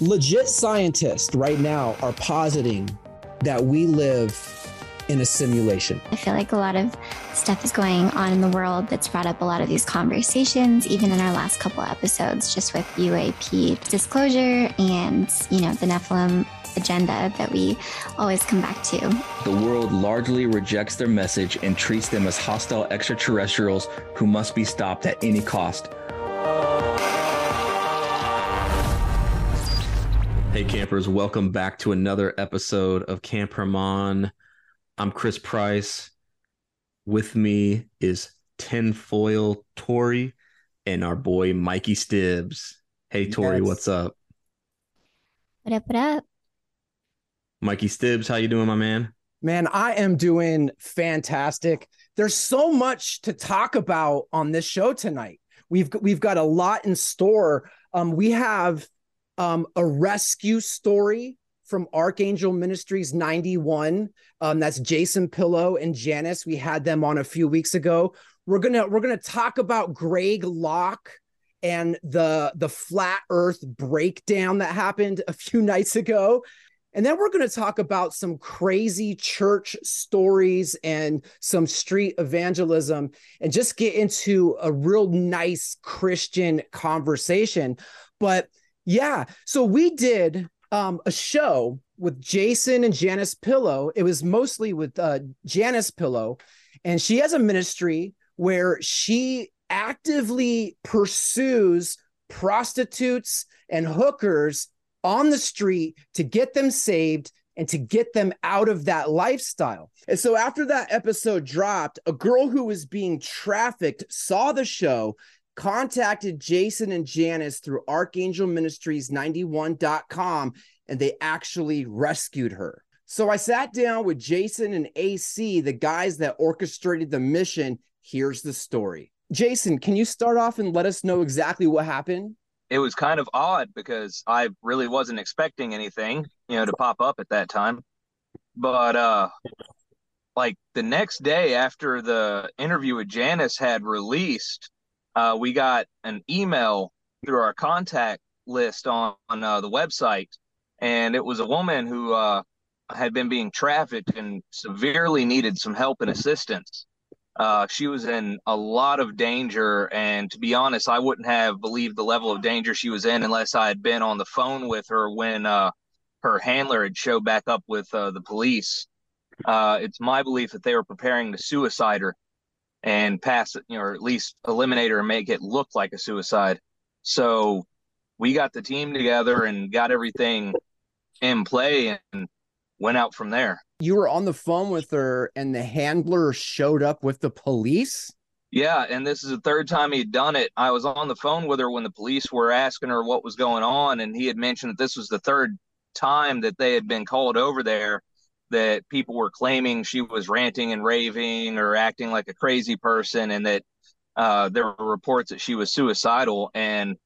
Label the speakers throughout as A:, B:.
A: legit scientists right now are positing that we live in a simulation.
B: I feel like a lot of stuff is going on in the world that's brought up a lot of these conversations, even in our last couple episodes, just with UAP disclosure and, you know, the Nephilim agenda that we always come back to.
C: The world largely rejects their message and treats them as hostile extraterrestrials who must be stopped at any cost. Hey, campers, welcome back to another episode of Camp Hermon. I'm Chris Price. With me is Tinfoil Tori and our boy Mikey Stibs. Hey, Tori, yes. what's up?
B: What up, what up?
C: Mikey Stibs, how you doing, my man?
A: Man, I am doing fantastic. There's so much to talk about on this show tonight. We've we've got a lot in store. Um, we have um, a rescue story from Archangel Ministries 91. Um, that's Jason Pillow and Janice. We had them on a few weeks ago. We're gonna we're gonna talk about Greg Locke and the the flat earth breakdown that happened a few nights ago. And then we're going to talk about some crazy church stories and some street evangelism and just get into a real nice Christian conversation. But yeah. So we did um, a show with Jason and Janice Pillow. It was mostly with uh, Janice Pillow, and she has a ministry where she actively pursues prostitutes and hookers on the street to get them saved and to get them out of that lifestyle. And so after that episode dropped, a girl who was being trafficked saw the show, contacted Jason and Janice through archangelministries91.com and they actually rescued her. So I sat down with Jason and AC, the guys that orchestrated the mission. Here's the story. Jason, can you start off and let us know exactly what happened?
D: It was kind of odd because I really wasn't expecting anything, you know, to pop up at that time. But uh like the next day after the interview with Janice had released, uh, we got an email through our contact list on, on uh, the website, and it was a woman who uh, had been being trafficked and severely needed some help and assistance. Uh, she was in a lot of danger, and to be honest, I wouldn't have believed the level of danger she was in unless I had been on the phone with her when uh, her handler had showed back up with uh, the police. it's my belief that they were preparing to suicide her and pass it, you know, or at least eliminate or make it look like a suicide. So we got the team together and got everything in play and went out from there.
A: You were on the phone with her and the handler showed up with the police?
D: Yeah, and this is the third time he'd done it. I was on the phone with her when the police were asking her what was going on, and he had mentioned that this was the third time that they had been called over there that people were claiming she was ranting and raving or acting like a crazy person and that uh, there were reports that she was suicidal. And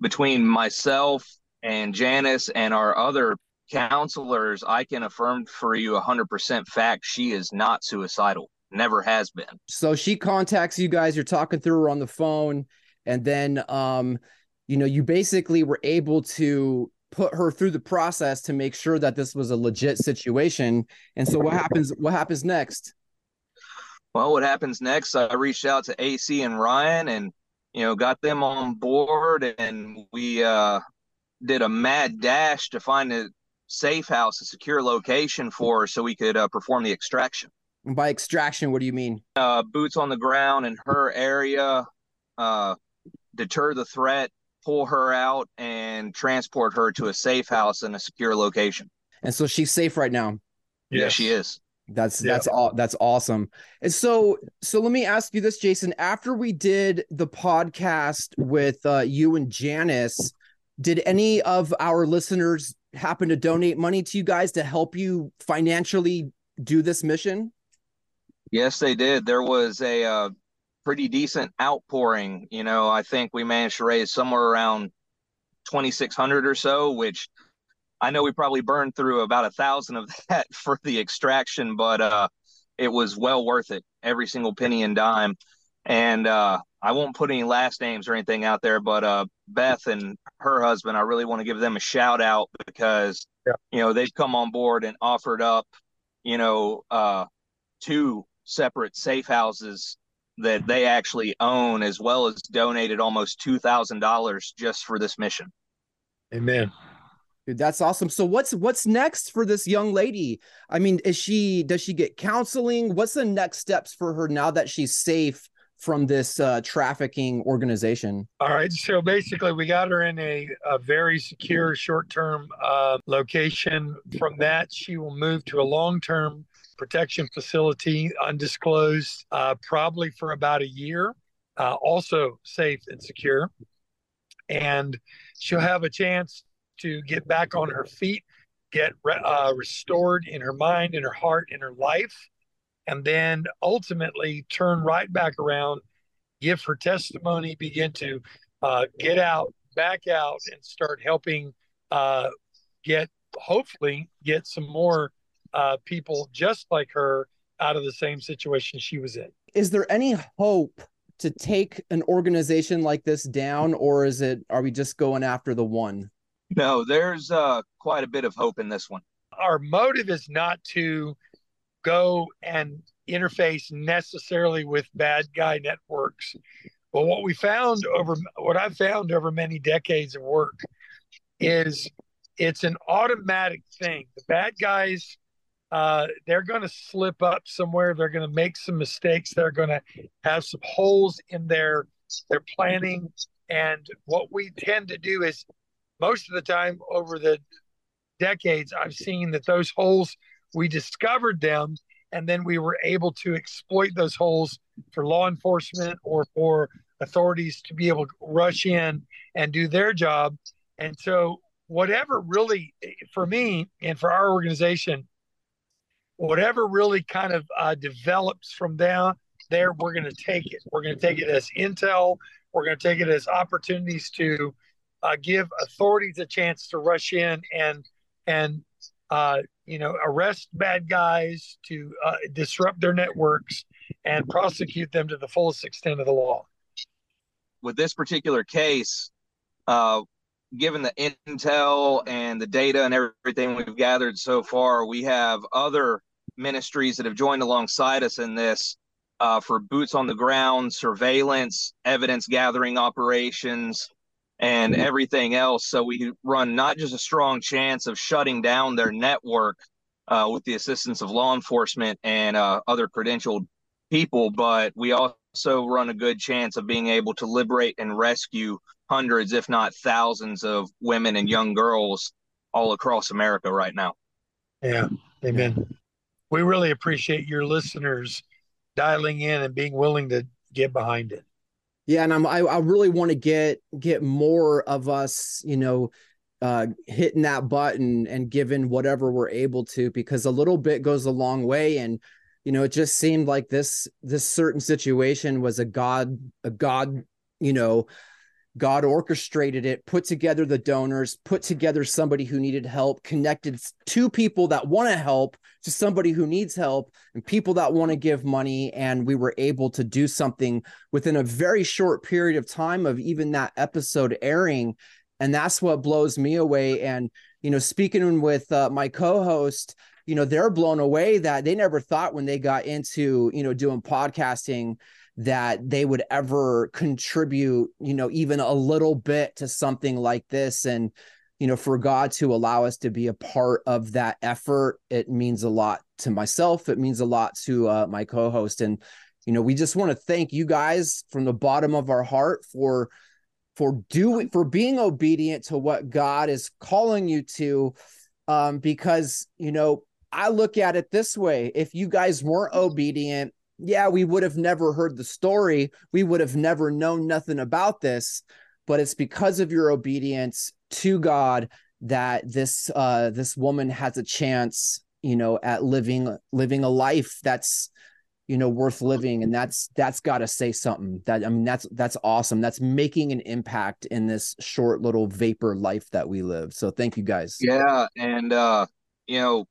D: between myself and Janice and our other counselors, I can affirm for you 100% fact she is not suicidal, never has been.
A: So she contacts you guys, you're talking through her on the phone, and then, um, you know, you basically were able to put her through the process to make sure that this was a legit situation. And so what happens what happens next?
D: Well, what happens next? I reached out to AC and Ryan and you know, got them on board and we uh did a mad dash to find a safe house, a secure location for her so we could uh, perform the extraction.
A: And by extraction, what do you mean?
D: Uh, boots on the ground in her area, uh, deter the threat, pull her out and transport her to a safe house in a secure location.
A: And so she's safe right now.
D: Yes. Yeah, she is.
A: That's yeah. that's all that's awesome. And so so let me ask you this, Jason. After we did the podcast with uh, you and Janice, did any of our listeners happen to donate money to you guys to help you financially do this mission?
D: Yes, they did. There was a uh, pretty decent outpouring. You know, I think we managed to raise somewhere around 2,600 or so, which I know we probably burned through about a thousand of that for the extraction, but uh, it was well worth it, every single penny and dime. And uh, I won't put any last names or anything out there, but uh, Beth and her husband, I really want to give them a shout out because yeah. you know they've come on board and offered up, you know, uh, two separate safe houses that they actually own, as well as donated almost two thousand dollars just for this mission.
E: Amen.
A: Dude, that's awesome. So what's what's next for this young lady? I mean, is she does she get counseling? What's the next steps for her now that she's safe from this uh, trafficking organization?
E: All right. So basically, we got her in a, a very secure short term uh, location. From that, she will move to a long term protection facility, undisclosed, uh, probably for about a year, uh, also safe and secure. And she'll have a chance to get back on her feet, get uh, restored in her mind, in her heart, in her life, and then ultimately turn right back around, give her testimony, begin to uh, get out, back out, and start helping uh, get, hopefully, get some more uh, people just like her out of the same situation she was in.
A: Is there any hope to take an organization like this down, or is it are we just going after the one?
D: No, there's uh, quite a bit of hope in this one.
E: Our motive is not to go and interface necessarily with bad guy networks. But what we found over what I've found over many decades of work is it's an automatic thing. The bad guys, uh, they're going to slip up somewhere. They're going to make some mistakes. They're going to have some holes in their their planning. And what we tend to do is most of the time over the decades, I've seen that those holes, we discovered them and then we were able to exploit those holes for law enforcement or for authorities to be able to rush in and do their job. And so, whatever really, for me and for our organization, whatever really kind of uh, develops from there, there we're going to take it. We're going to take it as intel. We're going to take it as opportunities to uh, give authorities a chance to rush in and and uh, you know arrest bad guys, to uh, disrupt their networks, and prosecute them to the fullest extent of the law.
D: With this particular case, uh, given the intel and the data and everything we've gathered so far, we have other ministries that have joined alongside us in this uh, for boots on the ground, surveillance, evidence gathering operations, and everything else. So we run not just a strong chance of shutting down their network uh, with the assistance of law enforcement and uh, other credentialed people, but we also run a good chance of being able to liberate and rescue hundreds, if not thousands, of women and young girls all across America right now.
E: Yeah, amen. We really appreciate your listeners dialing in and being willing to get behind it.
A: Yeah, and I'm I, I really want to get get more of us, you know, uh hitting that button and giving whatever we're able to because a little bit goes a long way and you know it just seemed like this this certain situation was a god a god you know God orchestrated it, put together the donors, put together somebody who needed help, connected two people that want to help to somebody who needs help, and people that want to give money. And we were able to do something within a very short period of time of even that episode airing. And that's what blows me away. And, you know, speaking with uh, my co host, you know, they're blown away that they never thought when they got into, you know, doing podcasting that they would ever contribute, you know, even a little bit to something like this. And, you know, for God to allow us to be a part of that effort, it means a lot to myself. It means a lot to uh, my co host. And, you know, we just want to thank you guys from the bottom of our heart for for doing for being obedient to what God is calling you to um because you know I look at it this way if you guys weren't obedient yeah, we would have never heard the story. We would have never known nothing about this, but it's because of your obedience to God that this uh this woman has a chance, you know, at living living a life that's you know worth living. And that's that's got to say something. That i mean that's that's awesome. That's making an impact in this short little vapor life that we live. So thank you guys.
D: Yeah and uh you know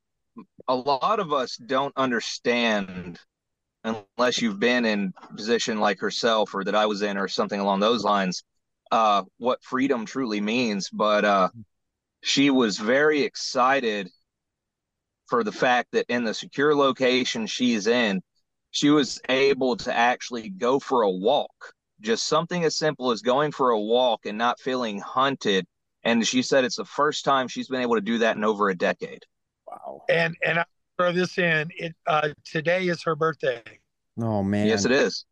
D: a lot of us don't understand unless you've been in position like herself or that I was in or something along those lines. uh, what freedom truly means. But uh, she was very excited for the fact that in the secure location she's in, she was able to actually go for a walk. Just something as simple as going for a walk and not feeling hunted. And she said it's the first time she's been able to do that in over a decade.
A: Wow.
E: And and I throw this in. It uh, today is her birthday.
A: Oh man.
D: Yes, it is.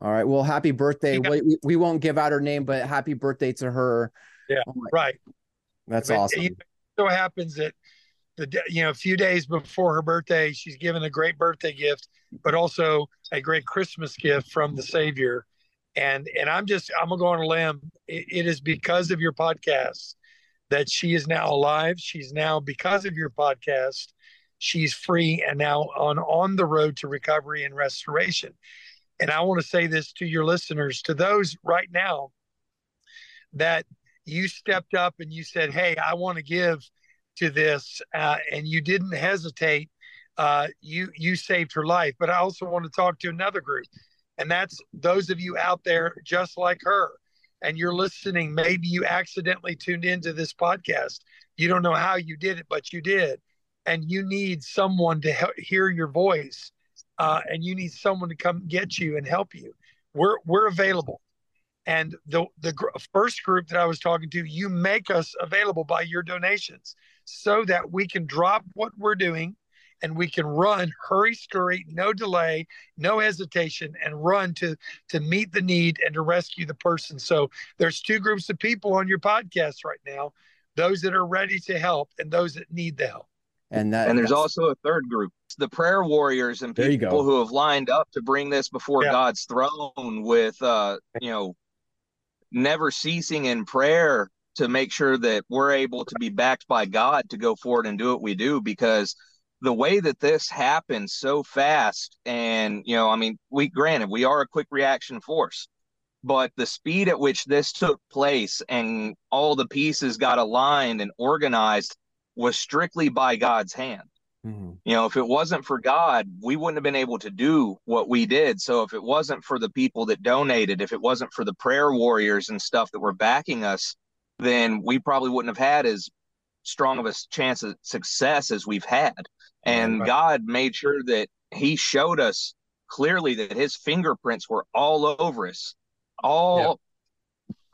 A: All right. Well, happy birthday.
E: got-
A: we, we won't give out her name, but happy birthday to her.
E: Yeah.
A: Oh
E: Right.
A: that's
E: But
A: awesome.
E: It so happens that the you know a few days before her birthday, she's given a great birthday gift, but also a great Christmas gift from the Savior. And and I'm just I'm gonna go on a limb. It, it is because of your podcast that she is now alive. She's now because of your podcast, she's free and now on on the road to recovery and restoration. And I want to say this to your listeners, to those right now that you stepped up and you said, "Hey, I want to give to this," uh, and you didn't hesitate. Uh, you you saved her life. But I also want to talk to another group, and that's those of you out there just like her, and you're listening. Maybe you accidentally tuned into this podcast. You don't know how you did it, but you did, and you need someone to he- hear your voice, uh, and you need someone to come get you and help you. We're we're available. And the the gr- first group that I was talking to, you make us available by your donations so that we can drop what we're doing and we can run hurry scurry no delay no hesitation and run to to meet the need and to rescue the person so there's two groups of people on your podcast right now those that are ready to help and those that need the help
A: and that
D: And there's also a third group, the prayer warriors and people who have lined up to bring this before
E: Yeah.
D: God's throne with, uh, you know, never ceasing in prayer to make sure that we're able to be backed by God to go forward and do what we do. Because the way that this happened so fast, and you know, I mean, we granted we are a quick reaction force, but the speed at which this took place and all the pieces got aligned and organized was strictly by God's hand.
A: Mhm.
D: You know, if it wasn't for God, we wouldn't have been able to do what we did. So if it wasn't for the people that donated, if it wasn't for the prayer warriors and stuff that were backing us, then we probably wouldn't have had as strong of a chance of success as we've had. And
E: Right.
D: God made sure that He showed us clearly that His fingerprints were all over us, all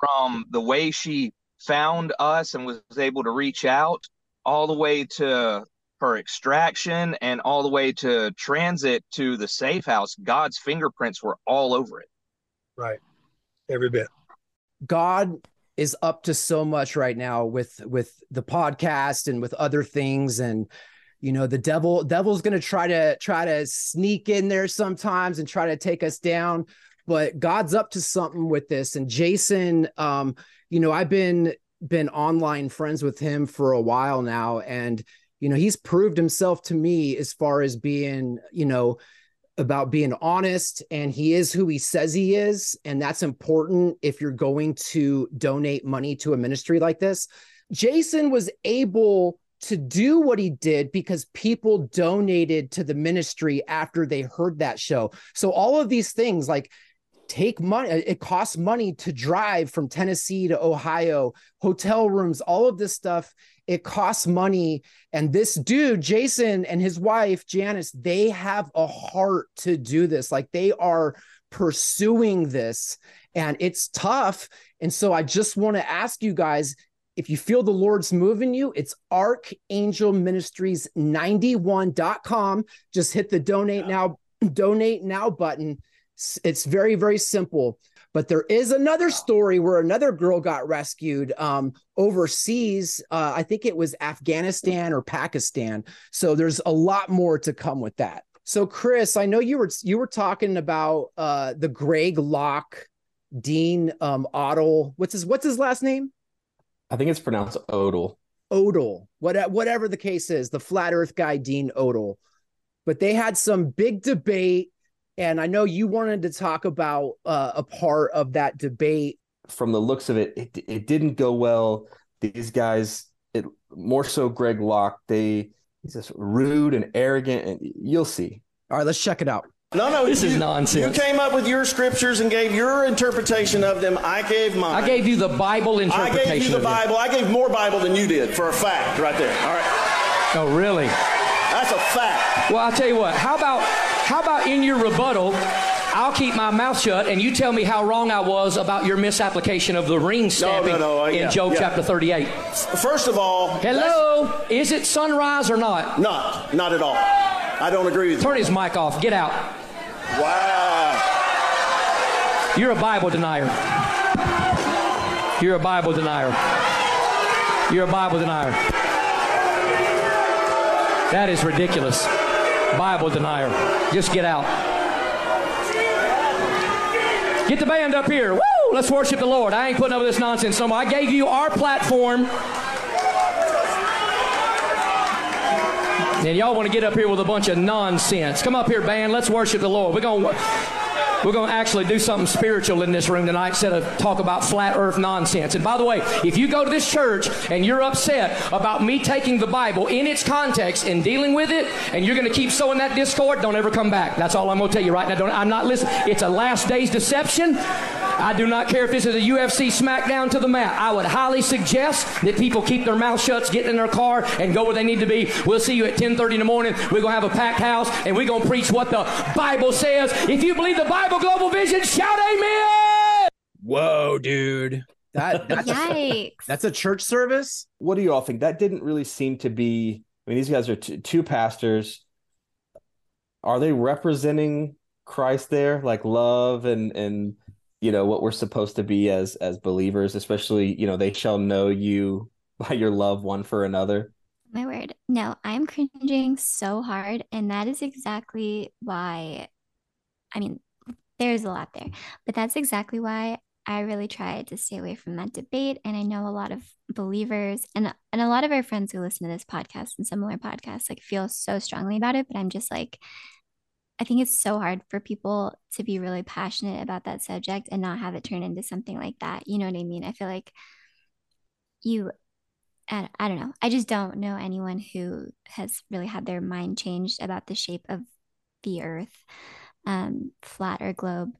D: from the way she found us and was able to reach out, all the way to her extraction and all the way to transit to the safe house. God's fingerprints were all over it.
E: right every bit
A: God is up to so much right now with with the podcast and with other things and you know the devil devil's going to try to try to sneak in there sometimes and try to take us down but God's up to something with this and Jason um you know I've been been online friends with him for a while now and you know he's proved himself to me as far as being you know about being honest and he is who he says he is and that's important if you're going to donate money to a ministry like this. Jason was able to do what he did because people donated to the ministry after they heard that show. So all of these things like take money uh, it costs money to drive from tennessee to ohio hotel rooms all of this stuff. It costs money. And this dude jason and his wife janice they have a heart to do this. Like they are pursuing this and it's tough. And so i just want to ask you guys if you feel the lord's moving you it's archangel ministries 91.com just hit the donate now donate now button it's very very simple but there is another story where another girl got rescued um, overseas. Uh, I think it was Afghanistan or Pakistan. So there's a lot more to come with that. So Chris, I know you were you were talking about uh, the Greg Locke, Dean um, Otto. What's his What's his last name?
C: I think it's pronounced Odle.
A: Odle, what, whatever the case is, the flat earth guy, Dean Odle. But they had some big debate. And I know you wanted to talk about uh, a part of that debate.
C: From the looks of it, it, it didn't go well. These guys, it more so Greg Locke, they he's just rude and arrogant, and you'll see.
A: All right, let's check it out.
F: No, no,
G: This
F: you,
G: is nonsense.
F: You came up with your scriptures and gave your interpretation of them. I gave mine.
G: I gave you the Bible interpretation.
F: I gave you the
G: of them.
F: Bible. I gave more Bible than you did, for a fact, right there. All right,
G: Oh, really?
F: that's a fact.
G: Well, I'll tell you what. How about how about in your rebuttal, I'll keep my mouth shut and you tell me how wrong I was about your misapplication of the ring stamping
F: no, uh,
G: in
F: yeah,
G: Job
F: yeah.
G: chapter 38.
F: First of all,
G: Hello? Is it sunrise or not?
F: not, not at all. I don't agree with you.
G: Turn his mic off. Get out.
F: Wow.
G: You're a Bible denier. You're a Bible denier. You're a Bible denier. That is ridiculous. Bible denier. Just get out. Get the band up here. Woo! Let's worship the Lord. I ain't putting up with this nonsense no more. I gave you our platform. And y'all want to get up here with a bunch of nonsense. Come up here, band. Let's worship the Lord. We're going to we're going to actually do something spiritual in this room tonight instead of talk about flat earth nonsense. And by the way, if you go to this church and you're upset about me taking the Bible in its context and dealing with it, and you're going to keep sowing that discord, don't ever come back. That's all I'm going to tell you right now. Don't, I'm not listening. It's a last day's deception. I do not care if this is a UFC smackdown to the mat. I would highly suggest that people keep their mouth shut, get in their car, and go where they need to be. We'll see you at 10:30 in the morning. We're gonna have a packed house, and we're gonna preach what the Bible says. If you believe the Bible, Global Vision, shout Amen.
A: Whoa, dude. That that's,
B: Yikes.
A: that's a church service.
C: What do you all think? That didn't really seem to be. I mean, these guys are t- two pastors. Are they representing Christ there, like love and and you know what we're supposed to be as as believers? Especially, you know, they shall know you by your love one for another.
B: My word. No, I'm cringing so hard. And that is exactly why, I mean, there's a lot there, but that's exactly why I really tried to stay away from that debate. And I know a lot of believers and, and a lot of our friends who listen to this podcast and similar podcasts like feel so strongly about it. But I'm just like, I think it's so hard for people to be really passionate about that subject and not have it turn into something like that. You know what I mean? I feel like you I, I don't know. I just don't know anyone who has really had their mind changed about the shape of the earth, um, flat or globe.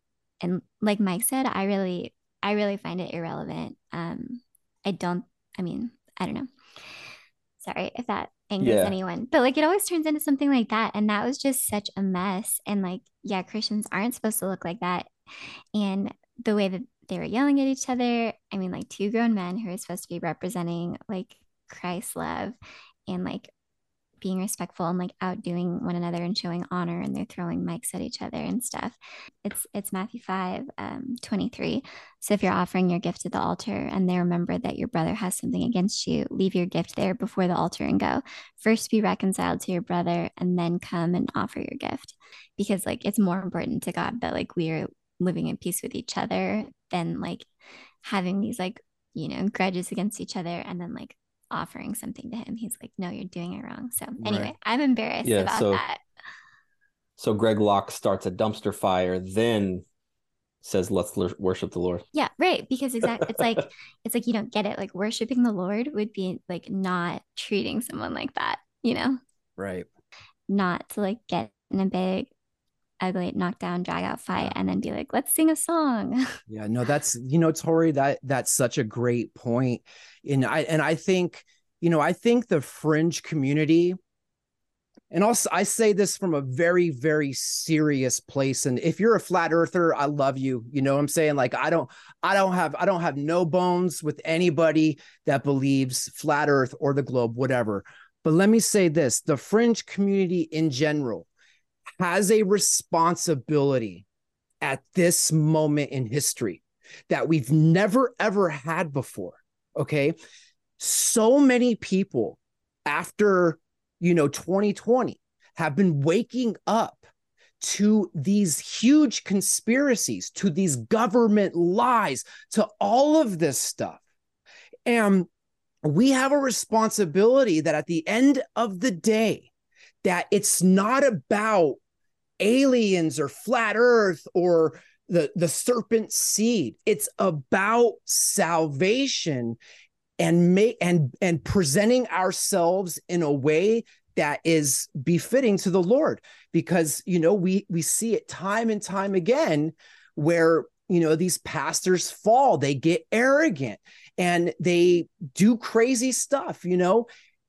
B: And like Mike said, I really, I really find it irrelevant. Um, I don't, I mean, I don't know. Sorry if that angers
C: Yeah.
B: anyone, but like it always turns into something like that. And that was just such a mess. And like, yeah, Christians aren't supposed to look like that. And the way that they were yelling at each other, I mean, like two grown men who are supposed to be representing like Christ's love and like being respectful and like outdoing one another and showing honor and they're throwing mics at each other and stuff. It's it's Matthew 5 um 23. So if you're offering your gift at the altar and they remember that your brother has something against you, leave your gift there before the altar and go. First be reconciled to your brother and then come and offer your gift. Because like it's more important to God that like we are living in peace with each other than like having these like, you know, grudges against each other and then like offering something to him. He's like, no, you're doing it wrong. So anyway,
A: Right.
B: I'm embarrassed
C: Yeah,
B: about
C: so-
B: that.
C: So Greg Locke starts a dumpster fire, then says, "Let's l- worship the Lord."
B: Yeah, right. Because exactly, it's like it's like you don't get it. Like worshiping the Lord would be like not treating someone like that, you know,
A: Right.
B: not to like get in a big, ugly, knockdown, drag out fight, and then be like, let's sing a song.
A: Yeah, no, that's you know, Tori, that that's such a great. And I and I think, you know, I think the fringe community, and also I say this from a very, very serious place. And if you're a flat earther, I love you. You know what I'm saying? Like I don't, I don't have, I don't have no bones with anybody that believes flat earth or the globe, whatever. But let me say this: the fringe community in general has a responsibility at this moment in history that we've never ever had before okay? So many people after you know 2020 have been waking up to these huge conspiracies to these government lies to all of this stuff. And we have a responsibility that at the end of the day that it's not about aliens or flat earth or the the serpent seed. It's about salvation and make and and presenting ourselves in a way that is befitting to the Lord. Because you know we we see it time and time again where you know these pastors fall they get arrogant and they do crazy stuff you know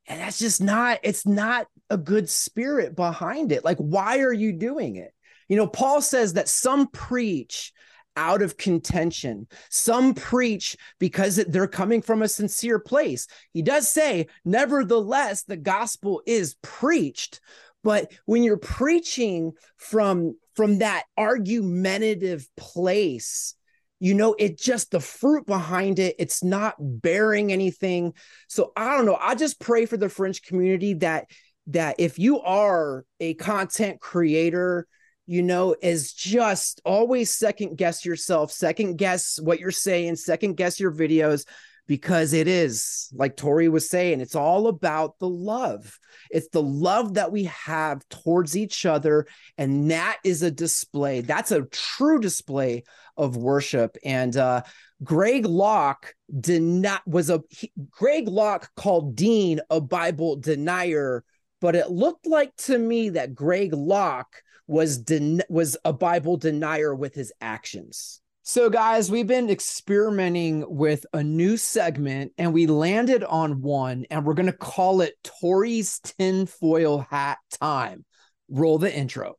A: and that's just not it's not a good spirit behind it like why are you doing it you know paul says that some preach out of contention. Some preach because they're coming from a sincere place. He does say, nevertheless, the gospel is preached. But when you're preaching from, from that argumentative place, you know, it just the fruit behind it, it's not bearing anything. So I don't know. I just pray for the fringe community that that if you are a content creator, you know, is just always second guess yourself, second guess what you're saying, second guess your videos, because it is, like Tori was saying, it's all about the love. It's the love that we have towards each other. And that is a display. That's a true display of worship. And uh, Greg Locke did not was a he, Greg Locke called Dean a Bible denier, but it looked like to me that Greg Locke was den- was a Bible denier with his actions. So, guys, we've been experimenting with a new segment and we landed on one, and we're going to call it Tori's tinfoil hat time. Roll the intro.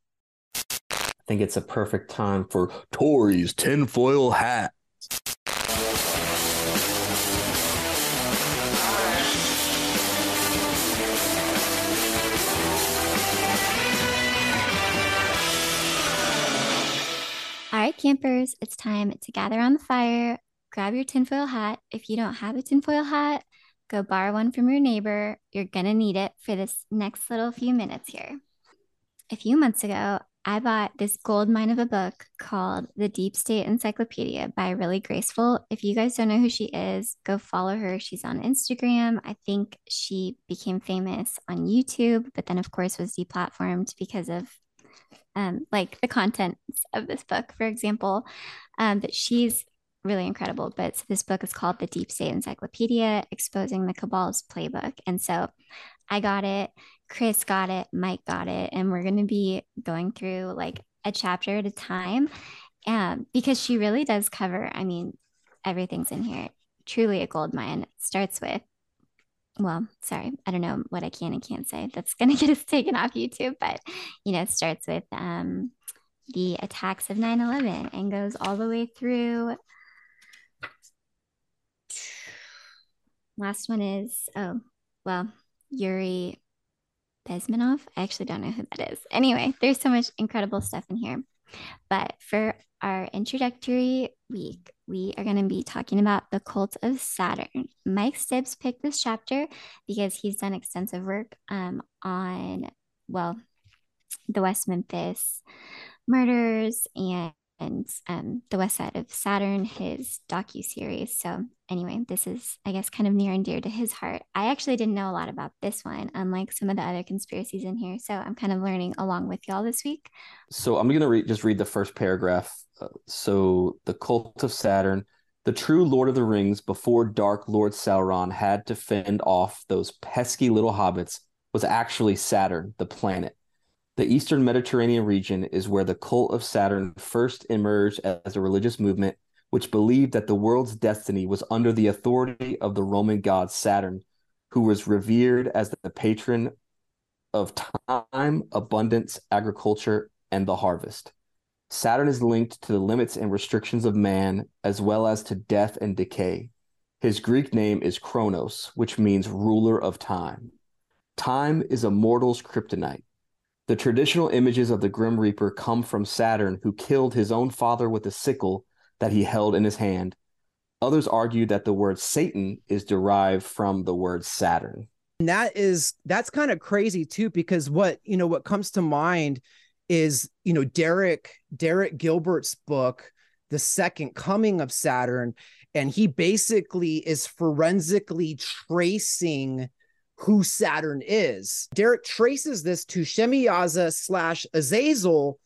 C: I think it's a perfect time for Tori's tinfoil hat.
B: All right, campers, it's time to gather on the fire, grab your tinfoil hat. If you don't have a tinfoil hat, go borrow one from your neighbor. You're going to need it for this next little few minutes here. A few months ago, I bought this gold mine of a book called The Deep State Encyclopedia by Really Graceful. If you guys don't know who she is, go follow her. She's on Instagram. I think she became famous on YouTube, but then, of course, was deplatformed because of um, like the contents of this book, for example. Um, but she's really incredible. But so this book is called The Deep State Encyclopedia Exposing the Cabal's Playbook. And so I got it, Chris got it, Mike got it, and we're going to be going through like a chapter at a time um, because she really does cover, I mean, everything's in here. Truly a gold mine. It starts with well, sorry, I don't know what I can and can't say. That's going to get us taken off YouTube, but you know, it starts with um, the attacks of 9 11 and goes all the way through. Last one is, oh, well, Yuri Bezmenov. I actually don't know who that is. Anyway, there's so much incredible stuff in here. But for our introductory week, we are going to be talking about the cult of Saturn. Mike Stibs picked this chapter because he's done extensive work um, on, well, the West Memphis murders and and um, the west side of saturn his docu-series. So anyway this is i guess kind of near and dear to his heart. I actually didn't know a lot about this one unlike some of the other conspiracies in here. So i'm kind of learning along with y'all this week.
C: So i'm going to re- just read the first paragraph. Uh, so the cult of saturn the true lord of the rings before dark lord sauron had to fend off those pesky little hobbits was actually saturn the planet the Eastern Mediterranean region is where the cult of Saturn first emerged as a religious movement which believed that the world's destiny was under the authority of the Roman god Saturn, who was revered as the patron of time, abundance, agriculture, and the harvest. Saturn is linked to the limits and restrictions of man, as well as to death and decay. His Greek name is Kronos, which means ruler of time. Time is a mortal's kryptonite. The traditional images of the Grim Reaper come from Saturn, who killed his own father with a sickle that he held in his hand. Others argue that the word Satan is derived from the word Saturn.
A: And that is that's kind of crazy too, because what you know what comes to mind is you know Derek Derek Gilbert's book, The Second Coming of Saturn, and he basically is forensically tracing who Saturn is. Derek traces this to Shemiyaza slash Azazel,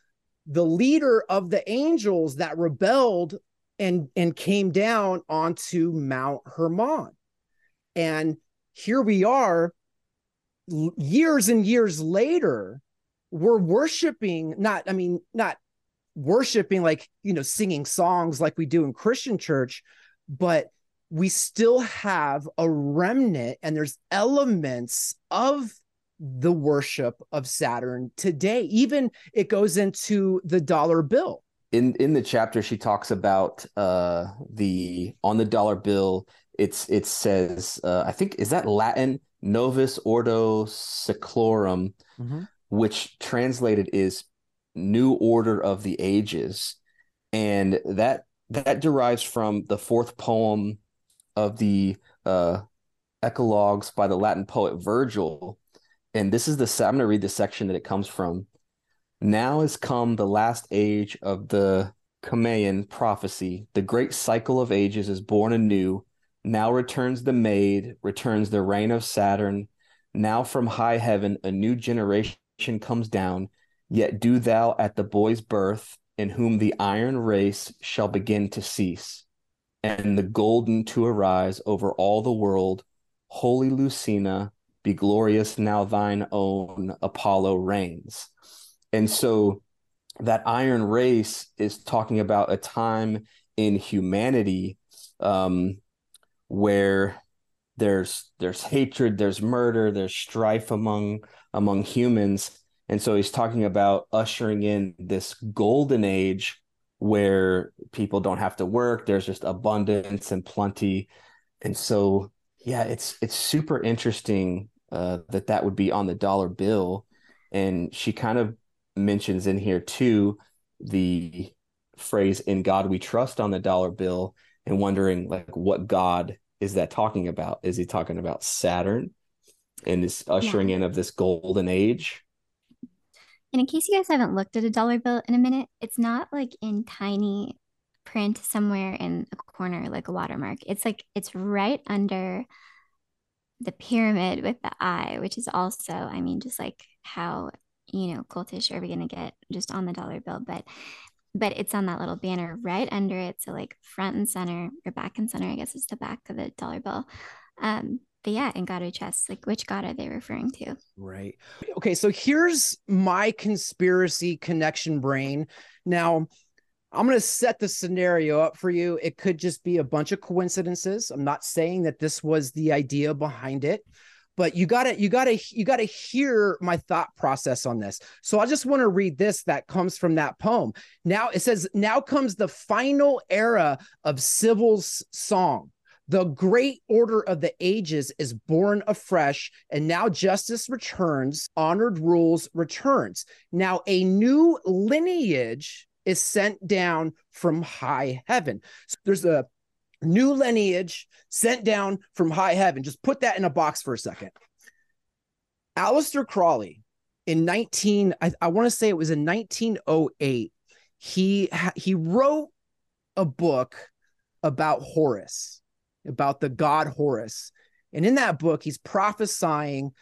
A: the leader of the angels that rebelled and and came down onto Mount Hermon. And here we are years and years later, we're worshiping not, I mean, not worshiping like, you know, singing songs like we do in Christian church, but we still have a remnant and there's elements of the worship of Saturn today. Even it goes into the dollar bill.
C: In in the chapter, she talks about uh, the on the dollar bill. It's it says uh, I think is that Latin Novus Ordo Seclorum, mm-hmm. which translated is New Order of the Ages, and that that derives from the fourth poem of the uh, Eclogues by the Latin poet Virgil, and this is the I'm going to read the section that it comes from. Now has come the last age of the Cumaean prophecy. The great cycle of ages is born anew. Now returns the maid, returns the reign of Saturn. Now from high heaven a new generation comes down. Yet do thou at the boy's birth, in whom the iron race shall begin to cease, and the golden to arise over all the world. Holy Lucina, be glorious now thine own Apollo reigns. And so that iron race is talking about a time in humanity um, where there's there's hatred, there's murder, there's strife among among humans. And so he's talking about ushering in this golden age where people don't have to work, there's just abundance and plenty. And so yeah, it's it's super interesting uh, that that would be on the dollar bill. And she kind of mentions in here too the phrase "In God We Trust" on the dollar bill, and wondering like what God is that talking about? Is he talking about Saturn and this ushering yeah. in of this golden age?
B: And in case you guys haven't looked at a dollar bill in a minute, it's not like in tiny print somewhere in a corner like a watermark. It's like it's right under the pyramid with the eye, which is also, I mean, just like how, you know, cultish are we going to get just on the dollar bill? But but it's on that little banner right under it. So like front and center or back and center, I guess it's the back of the dollar bill. Um, but yeah, we trust, like which God are they referring to?
A: Right. Okay. So here's my conspiracy connection brain. Now, I'm going to set the scenario up for you. It could just be a bunch of coincidences. I'm not saying that this was the idea behind it, but you got to you got to you got to hear my thought process on this. So I just want to read this that comes from that poem. Now it says, "Now comes the final era of Sibyl's song." The great order of the ages is born afresh, and now justice returns, honored rules returns. Now a new lineage is sent down from high heaven. So there's a new lineage sent down from high heaven. Just put that in a box for a second. Aleister Crowley in 19, I, I want to say it was in 1908, he he wrote a book about Horus, about the god Horus. And in that book, he's prophesying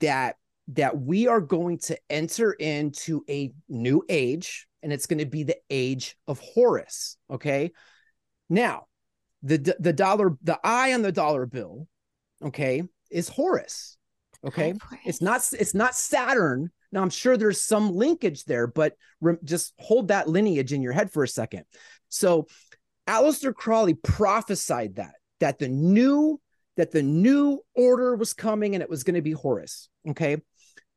A: that that we are going to enter into a new age and it's going to be the age of Horus. Okay. Now, the the dollar, the eye on the dollar bill, okay, is Horus. Okay, it's not it's not Saturn. Now I'm sure there's some linkage there, but re- just hold that lineage in your head for a second. So, Aleister Crowley prophesied that that the new that the new order was coming and it was going to be Horus. Okay.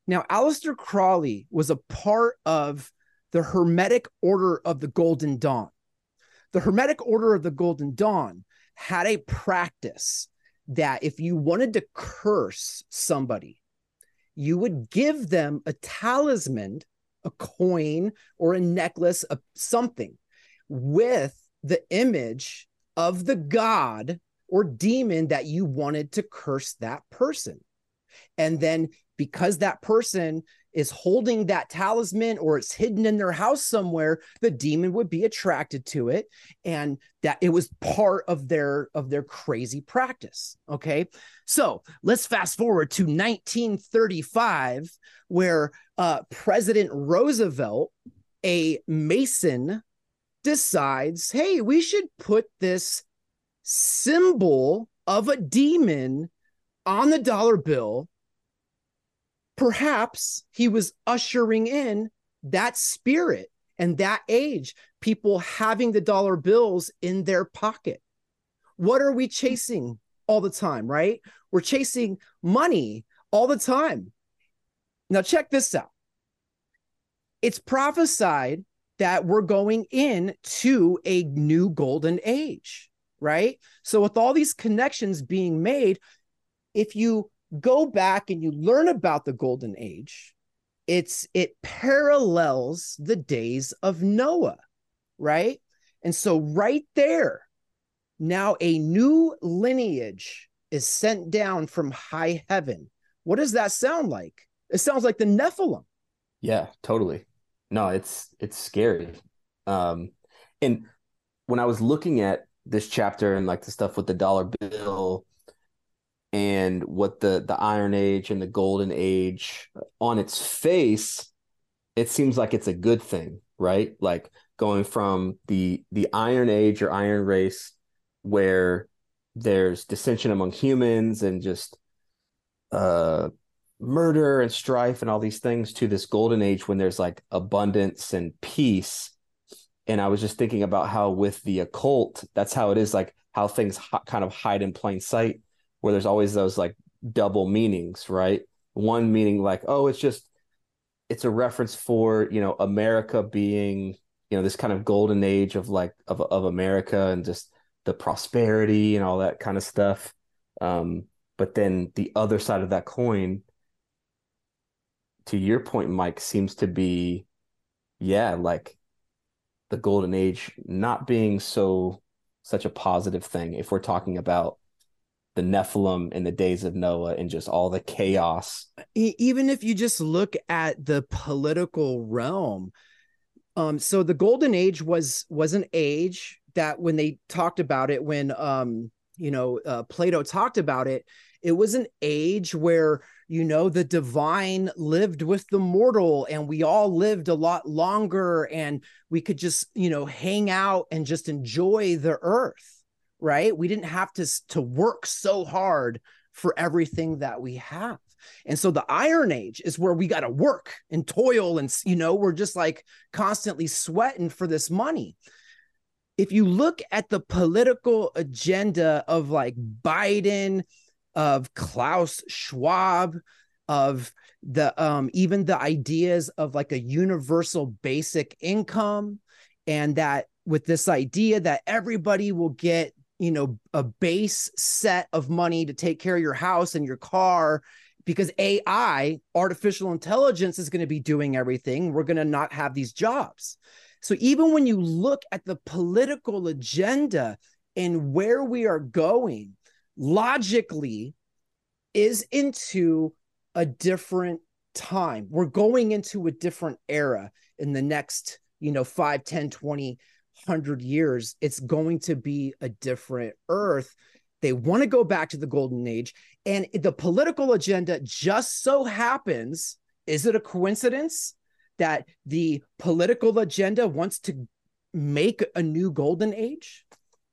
A: Now, Aleister Crowley was a part of the Hermetic Order of the Golden Dawn. The Hermetic Order of the Golden Dawn had a practice that if you wanted to curse somebody, you would give them a talisman, a coin, or a necklace of something with the image of the god or demon that you wanted to curse that person. And then because that person is holding that talisman or it's hidden in their house somewhere the demon would be attracted to it and that it was part of their of their crazy practice okay so let's fast forward to 1935 where uh, president roosevelt a mason decides hey we should put this symbol of a demon on the dollar bill perhaps he was ushering in that spirit and that age, people having the dollar bills in their pocket. What are we chasing all the time, right? We're chasing money all the time. Now, check this out. It's prophesied that we're going into a new golden age, right? So, with all these connections being made, if you go back and you learn about the golden age, it's it parallels the days of Noah, right? And so right there, now a new lineage is sent down from high heaven. What does that sound like? It sounds like the Nephilim.
C: Yeah, totally. No, it's it's scary. Um and when I was looking at this chapter and like the stuff with the dollar bill and what the the iron age and the golden age on its face it seems like it's a good thing right? Like going from the the iron age or iron race where there's dissension among humans and just uh murder and strife and all these things to this golden age when there's like abundance and peace and i was just thinking about how with the occult that's how it is like how things kind of hide in plain sight where there's always those like double meanings, right? One meaning like, oh, it's just it's a reference for, you know, America being, you know, this kind of golden age of like of of America and just the prosperity and all that kind of stuff. Um, but then the other side of that coin, to your point, Mike, seems to be, yeah, like the golden age not being so such a positive thing if we're talking about the Nephilim in the days of Noah and just all the chaos.
A: Even if you just look at the political realm, um, so the golden age was was an age that when they talked about it, when um, you know, uh, Plato talked about it, it was an age where you know the divine lived with the mortal and we all lived a lot longer and we could just you know hang out and just enjoy the earth right? We didn't have to to work so hard for everything that we have. And so the iron age is where we got to work and toil and you know, we're just like constantly sweating for this money. If you look at the political agenda of like Biden, of Klaus Schwab, of the um even the ideas of like a universal basic income and that with this idea that everybody will get you know a base set of money to take care of your house and your car because AI artificial intelligence is going to be doing everything. We're going to not have these jobs. So even when you look at the political agenda and where we are going logically is into a different time we're going into a different era in the next you know 5 10 20 hundred years, it's going to be a different earth. They want to go back to the golden age. And the political agenda just so happens is it a coincidence that the political agenda wants to make a new golden age?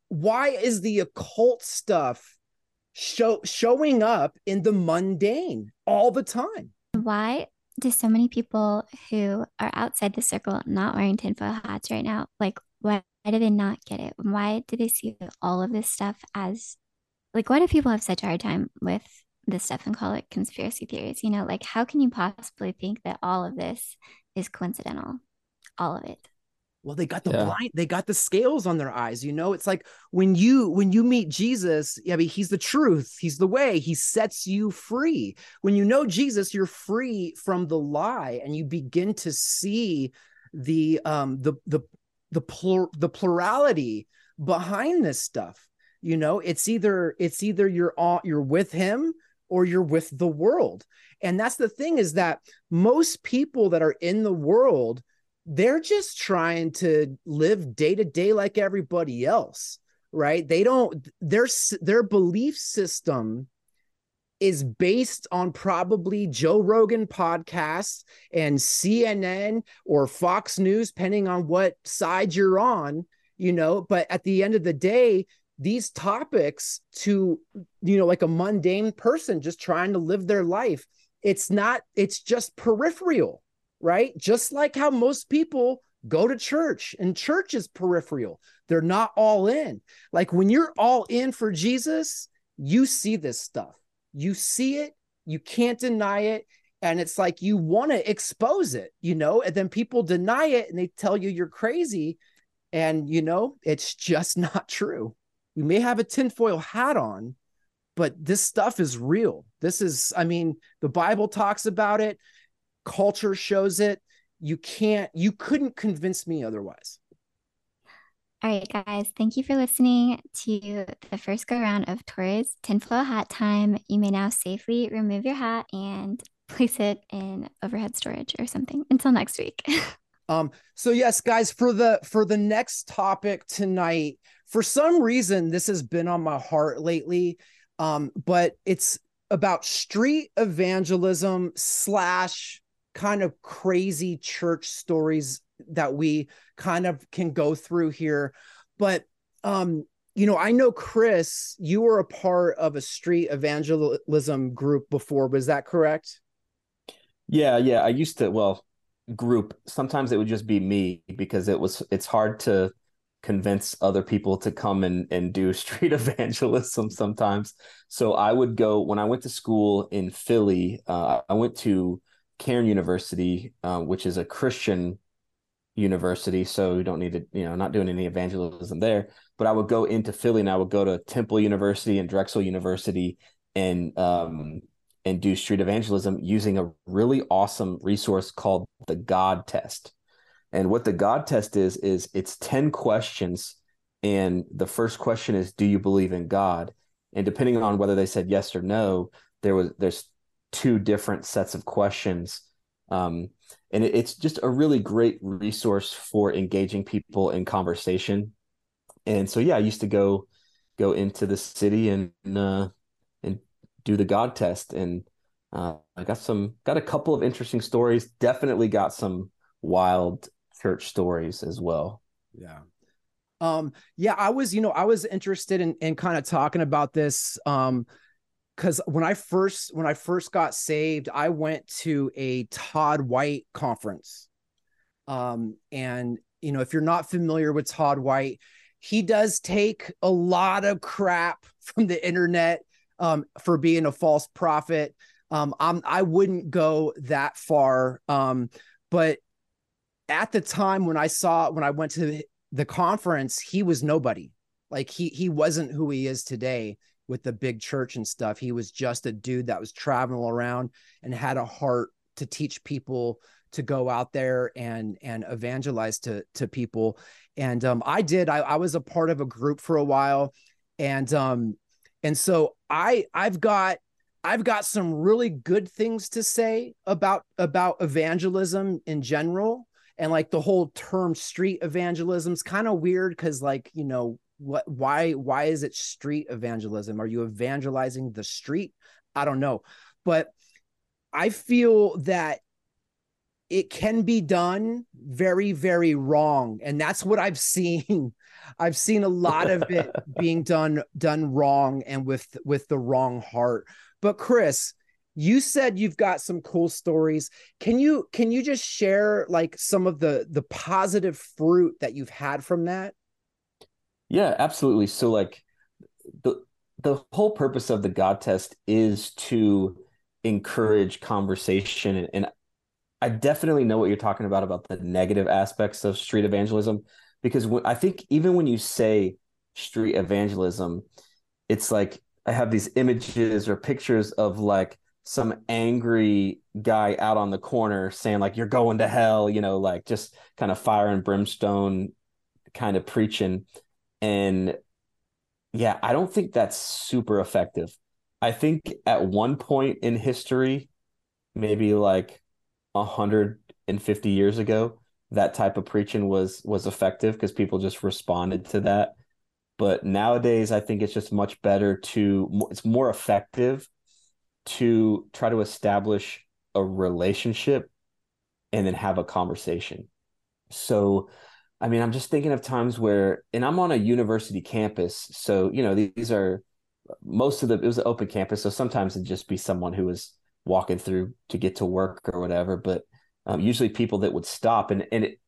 A: Why is the occult stuff show, showing up in the mundane all the time?
B: Why do so many people who are outside the circle not wearing tinfoil hats right now like why, why do they not get it? Why do they see all of this stuff as like why do people have such a hard time with this stuff and call it conspiracy theories? You know, like how can you possibly think that all of this is coincidental? All of it.
A: Well, they got the yeah. blind, they got the scales on their eyes. You know, it's like when you when you meet Jesus, I mean, he's the truth, he's the way, he sets you free. When you know Jesus, you're free from the lie, and you begin to see the um the the the plur- the plurality behind this stuff you know it's either it's either you're on you're with him or you're with the world and that's the thing is that most people that are in the world they're just trying to live day to day like everybody else right they don't their their belief system is based on probably Joe Rogan podcasts and CNN or Fox News, depending on what side you're on, you know. But at the end of the day, these topics to, you know, like a mundane person just trying to live their life, it's not it's just peripheral right? Just like how most people go to church and church is peripheral. They're not all in. Like when you're all in for jesus you see this stuff. You see it. You can't deny it. And it's like you want to expose it you know? And then people deny it and they tell you you're crazy. And you know it's just not true. We may have a tinfoil hat on but this stuff is real. This is i mean the bible talks about it culture shows it you can't you couldn't convince me otherwise
B: all right, guys, thank you for listening to the first go round of Tori's Tinfoil Hat Time. You may now safely remove your hat and place it in overhead storage or something until next week.
A: um, so yes, guys, for the for the next topic tonight, for some reason this has been on my heart lately. Um, but it's about street evangelism slash kind of crazy church stories that we kind of can go through here. But um, you know, I know Chris, you were a part of a street evangelism group before. Was that correct?
C: Yeah, yeah. I used to, well, group. Sometimes it would just be me because it was it's hard to convince other people to come and, and do street evangelism sometimes. So I would go when I went to school in Philly, uh, I went to Cairn University, uh, which is a Christian university, so you don't need to, you know, not doing any evangelism there. But I would go into Philly and I would go to Temple University and Drexel University and um, and do street evangelism using a really awesome resource called the God Test. And what the God Test is is it's ten questions, and the first question is, "Do you believe in God?" And depending on whether they said yes or no, there was there's two different sets of questions. Um, and it, it's just a really great resource for engaging people in conversation. And so, yeah, I used to go go into the city and uh, and do the God test, and uh, I got some got a couple of interesting stories. Definitely got some wild church stories as well.
A: Yeah. Um, yeah, I was, you know, I was interested in in kind of talking about this. Um, because when I first when I first got saved, I went to a Todd White conference. Um, and you know, if you're not familiar with Todd White, he does take a lot of crap from the internet um, for being a false prophet. Um, I'm I wouldn't go that far. Um, but at the time when I saw when I went to the conference, he was nobody. Like he he wasn't who he is today with the big church and stuff. He was just a dude that was traveling around and had a heart to teach people to go out there and and evangelize to to people. And um, I did. I, I was a part of a group for a while, and um, and so I I've got I've got some really good things to say about about evangelism in general and like the whole term street evangelism is kind of weird because like you know what why why is it street evangelism? Are you evangelizing the street? I don't know. But i feel that it can be done very very wrong. And that's what i've seen. I've seen a lot of it being done done wrong and with with the wrong heart. But chris you said you've got some cool stories. Can you can you just share like some of the the positive fruit that you've had from that
C: yeah, absolutely. So like the the whole purpose of the God test is to encourage conversation and, and I definitely know what you're talking about about the negative aspects of street evangelism because when, I think even when you say street evangelism it's like I have these images or pictures of like some angry guy out on the corner saying like you're going to hell, you know, like just kind of fire and brimstone kind of preaching and yeah, I don't think that's super effective. I think at one point in history, maybe like 150 years ago, that type of preaching was was effective because people just responded to that. But nowadays, I think it's just much better to it's more effective to try to establish a relationship and then have a conversation. So I mean, I'm just thinking of times where, and I'm on a university campus, so you know these are most of the it was an open campus, so sometimes it'd just be someone who was walking through to get to work or whatever. But um, usually people that would stop and and it,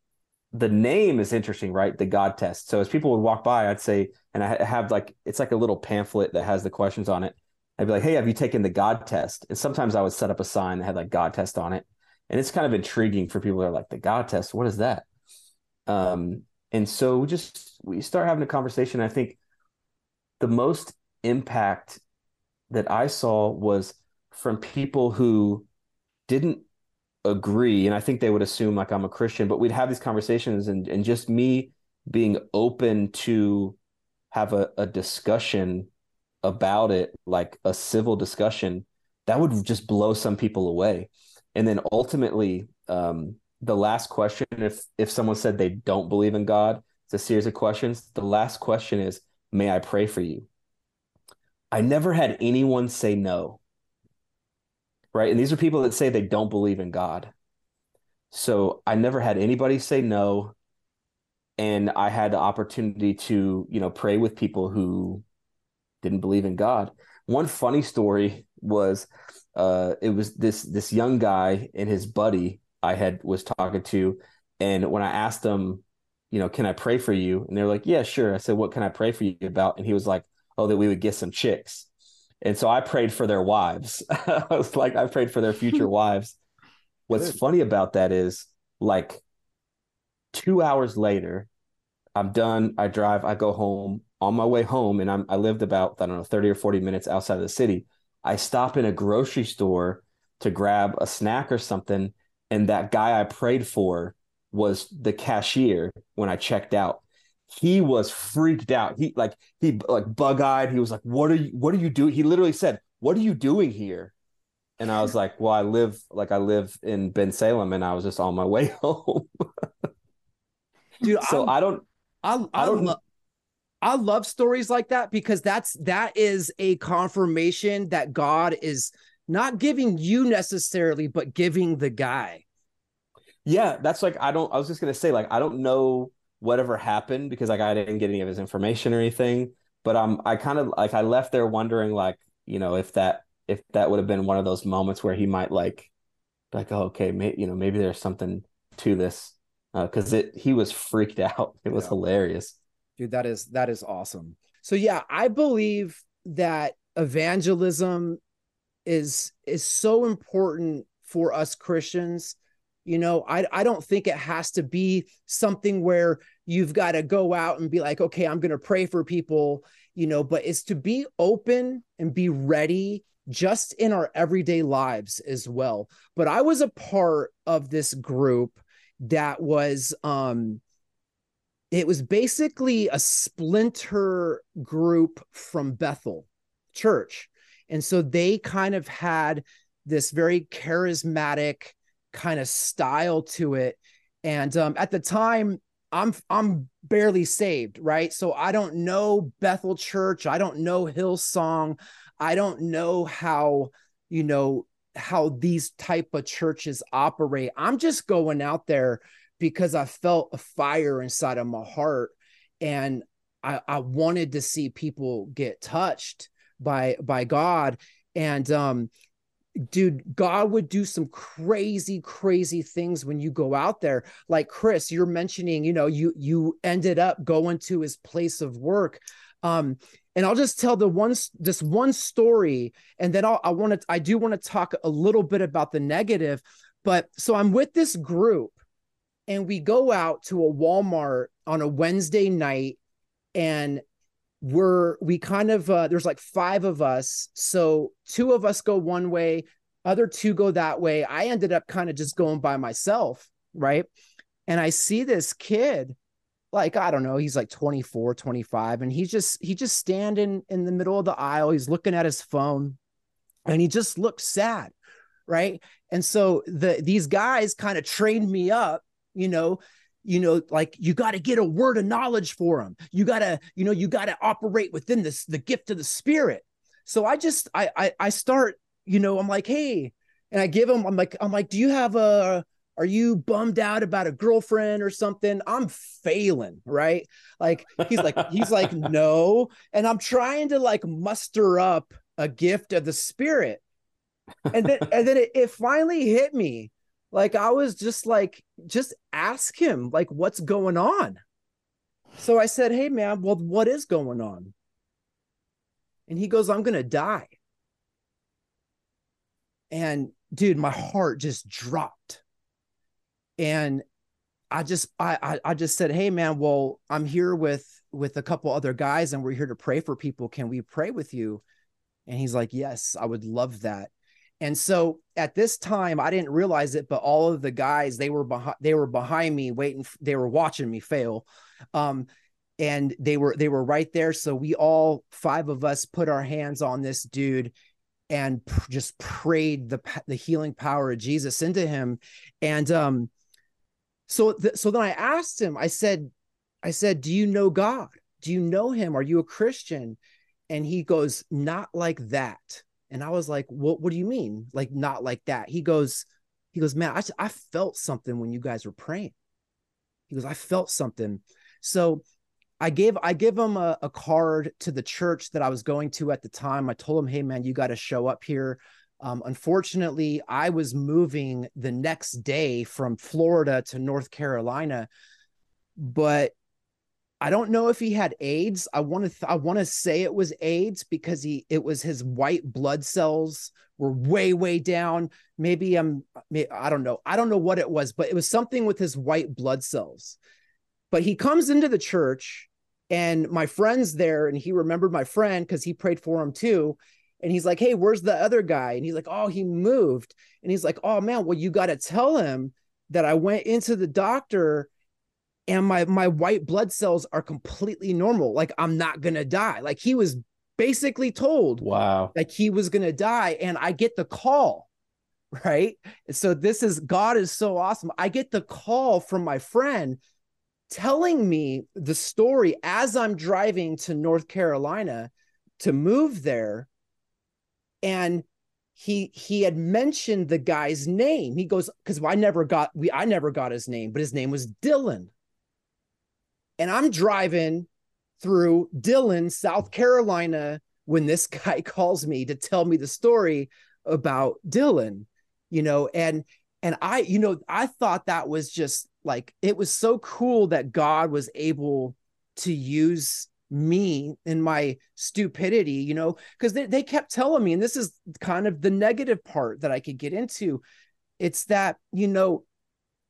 C: the name is interesting, right? The God test. So as people would walk by, I'd say, and I have like it's like a little pamphlet that has the questions on it. I'd be like, "Hey, have you taken the God test?" And sometimes I would set up a sign that had like God test on it, and it's kind of intriguing for people that are like, "The God test, what is that?" Um, and so we just we start having a conversation. I think the most impact that I saw was from people who didn't agree and i think they would assume like i'm a christian but we'd have these conversations and, and just me being open to have a, a discussion about it like a civil discussion that would just blow some people away and then ultimately um, the last question if if someone said they don't believe in god it's a series of questions the last question is may i pray for you i never had anyone say no right? And these are people that say they don't believe in God. So I never had anybody say no. And I had the opportunity to, you know, pray with people who didn't believe in God. One funny story was uh it was this this young guy and his buddy I had was talking to. And when I asked them, you know, can I pray for you? And they're like, Yeah, sure. I said, What can I pray for you about? And he was like, Oh, that we would get some chicks. And so I prayed for their wives. I was like, I prayed for their future wives. What's Good. funny about that is like two hours later, I'm done. I drive, I go home. On my way home, and I'm I lived about, I don't know, 30 or 40 minutes outside of the city. I stop in a grocery store to grab a snack or something. And that guy I prayed for was the cashier when I checked out he was freaked out. He like he like bug eyed. He was like, "What are you? What are you doing?" He literally said, "What are you doing here?" And I was like, "Well, I live like I live in Bensalem, and I was just on my way home."
A: Dude,
C: so I'm, I don't,
A: I, I, I don't. Lo- I love stories like that because that's that is a confirmation that God is not giving you necessarily, but giving the guy.
C: Yeah, that's like I don't. I was just gonna say like I don't know whatever happened because like I didn't get any of his information or anything. But um, I kind of like I left there wondering like you know if that if that would have been one of those moments where he might like like oh, okay may, you know maybe there's something to this because uh, it he was freaked out. It was yeah. hilarious.
A: Dude, that is that is awesome. So yeah, I believe that evangelism is is so important for us Christians you know, I, I don't think it has to be something where you've got to go out and be like, okay, I'm going to pray for people, you know, but it's to be open and be ready just in our everyday lives as well. But I was a part of this group that was, um, it was basically a splinter group from Bethel Church. And so they kind of had this very charismatic, kind of style to it. And um, at the time, I'm I'm barely saved, right? So I don't know Bethel Church, I don't know Hillsong, I don't know how you know how these type of churches operate. I'm just going out there because I felt a fire inside of my heart, and I, I wanted to see people get touched by by God. And um, dude, God would do some crazy, crazy things when you go out there. Like Chris, you're mentioning, you know, you you ended up going to his place of work. Um, and I'll just tell the one this one story, and then I'll, I want to I do want to talk a little bit about the negative. But so I'm with this group, and we go out to a Walmart on a Wednesday night, and we're we kind of uh, there's like five of us. So two of us go one way other two go that way. I ended up kind of just going by myself right? And i see this kid like i don't know he's like 24 25 and he's just he just standing in the middle of the aisle. He's looking at his phone and he just looks sad right? And so the these guys kind of trained me up you know you know like you got to get a word of knowledge for them you got to you know you got to operate within this the gift of the spirit. So i just I, I i start you know i'm like hey and i give him i'm like i'm like do you have a are you bummed out about a girlfriend or something? I'm failing right? Like he's like he's like no and i'm trying to like muster up a gift of the spirit. And then and then it, it finally hit me. Like I was just like, just ask him, like, what's going on? So I said, Hey man, well, what is going on? And he goes, I'm gonna die. And dude, my heart just dropped. And I just I, I I just said, Hey man, well, I'm here with with a couple other guys and we're here to pray for people. Can we pray with you? And he's like, Yes, I would love that. And so at this time, I didn't realize it, but all of the guys they were behind they were behind me, waiting. They were watching me fail, um, and they were they were right there. So we all five of us put our hands on this dude and pr- just prayed the the healing power of Jesus into him. And um, so th- so then I asked him. I said, I said, "Do you know God? Do you know Him? Are you a Christian?" And he goes, "Not like that." And I was like, what, what do you mean? Like, not like that. He goes, he goes, man, I, I felt something when you guys were praying. He goes, I felt something. So I gave, I give him a, a card to the church that I was going to at the time. I told him, Hey man, you got to show up here. Um, unfortunately, I was moving the next day from Florida to North Carolina, but I don't know if he had AIDS. I want to th- I want to say it was AIDS because he it was his white blood cells were way way down. Maybe um, I'm I don't know. I don't know what it was, but it was something with his white blood cells. But he comes into the church and my friend's there and he remembered my friend cuz he prayed for him too. And he's like, "Hey, where's the other guy?" And he's like, "Oh, he moved." And he's like, "Oh man, well you got to tell him that I went into the doctor and my my white blood cells are completely normal. Like i'm not gonna die. Like he was basically told
C: wow.
A: like he was gonna die and i get the call right? So this is god is so awesome. I get the call from my friend telling me the story as i'm driving to north carolina to move there and he he had mentioned the guy's name. He goes because i never got we i never got his name but his name was dylan and I'm driving through Dillon, South Carolina, when this guy calls me to tell me the story about Dylan, you know, and and I, you know, I thought that was just like it was so cool that God was able to use me in my stupidity, you know, because they, they kept telling me, and this is kind of the negative part that I could get into. It's that, you know,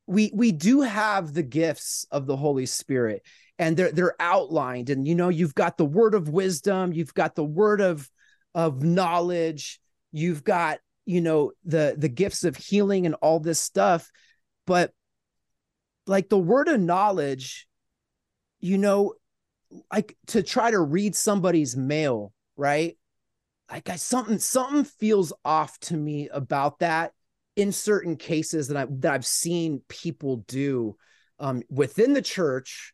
A: we we do have the gifts of the Holy Spirit and they're they're outlined. And you know you've got the word of wisdom you've got the word of of knowledge you've got you know the the gifts of healing and all this stuff. But like the word of knowledge you know like to try to read somebody's mail right? Like I, something something feels off to me about that in certain cases that I that I've seen people do um, within the church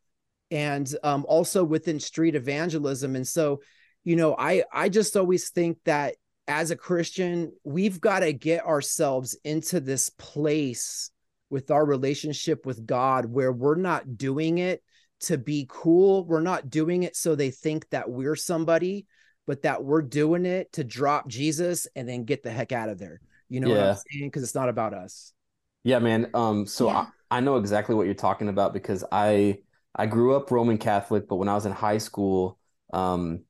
A: and um, also within street evangelism. And so, you know, I I just always think that as a Christian, we've got to get ourselves into this place with our relationship with God where we're not doing it to be cool. We're not doing it so they think that we're somebody, but that we're doing it to drop Jesus and then get the heck out of there. You know yeah. what I'm saying? Because it's not about us.
C: Yeah, man. Um, so yeah. I, I know exactly what you're talking about because I I grew up Roman Catholic, but when I was in high school, um,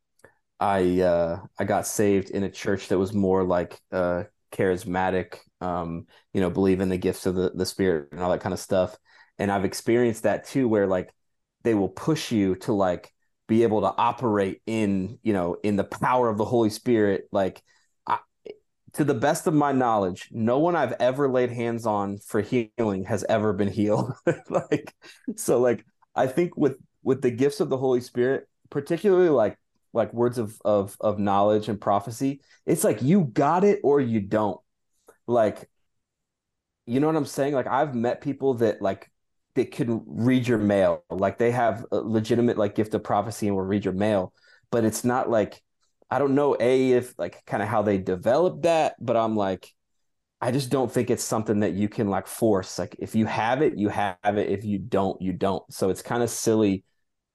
C: I uh, I got saved in a church that was more like uh, charismatic, um, you know, believe in the gifts of the, the spirit and all that kind of stuff. And I've experienced that too, where like they will push you to like be able to operate in, you know, in the power of the Holy Spirit, like to the best of my knowledge, no one I've ever laid hands on for healing has ever been healed. like, so like I think with with the gifts of the Holy Spirit, particularly like like words of of of knowledge and prophecy, it's like you got it or you don't. Like, you know what I'm saying? Like I've met people that like they can read your mail, like they have a legitimate like gift of prophecy and will read your mail, but it's not like I don't know a if like kind of how they developed that, but I'm like I just don't think it's something that you can like force. Like if you have it, you have it. If you don't, you don't. So it's kind of silly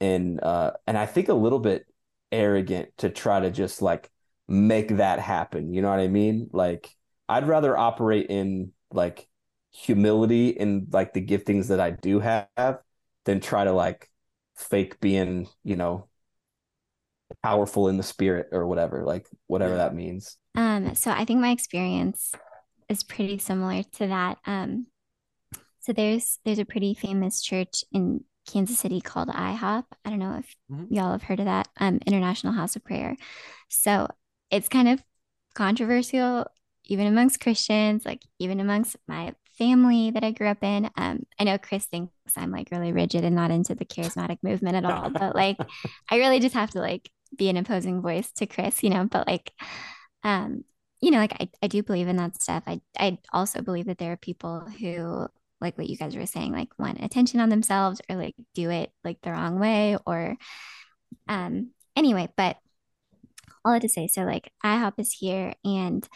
C: and uh and I think a little bit arrogant to try to just like make that happen. You know what I mean? Like I'd rather operate in like humility in like the giftings that I do have than try to like fake being, you know, powerful in the spirit or whatever, like whatever yeah. that means.
B: Um, so I think my experience is pretty similar to that. Um, so there's there's a pretty famous church in Kansas City called IHOP. I don't know if mm-hmm. y'all have heard of that. Um, International House of Prayer. So it's kind of controversial even amongst Christians, like even amongst my family that I grew up in. Um, I know Chris thinks I'm like really rigid and not into the charismatic movement at all, but like I really just have to like be an opposing voice to Chris, you know, but like um, you know, like I, I do believe in that stuff. I I also believe that there are people who like what you guys were saying, like want attention on themselves or like do it like the wrong way or um anyway, but all I to say, so like IHOP is here and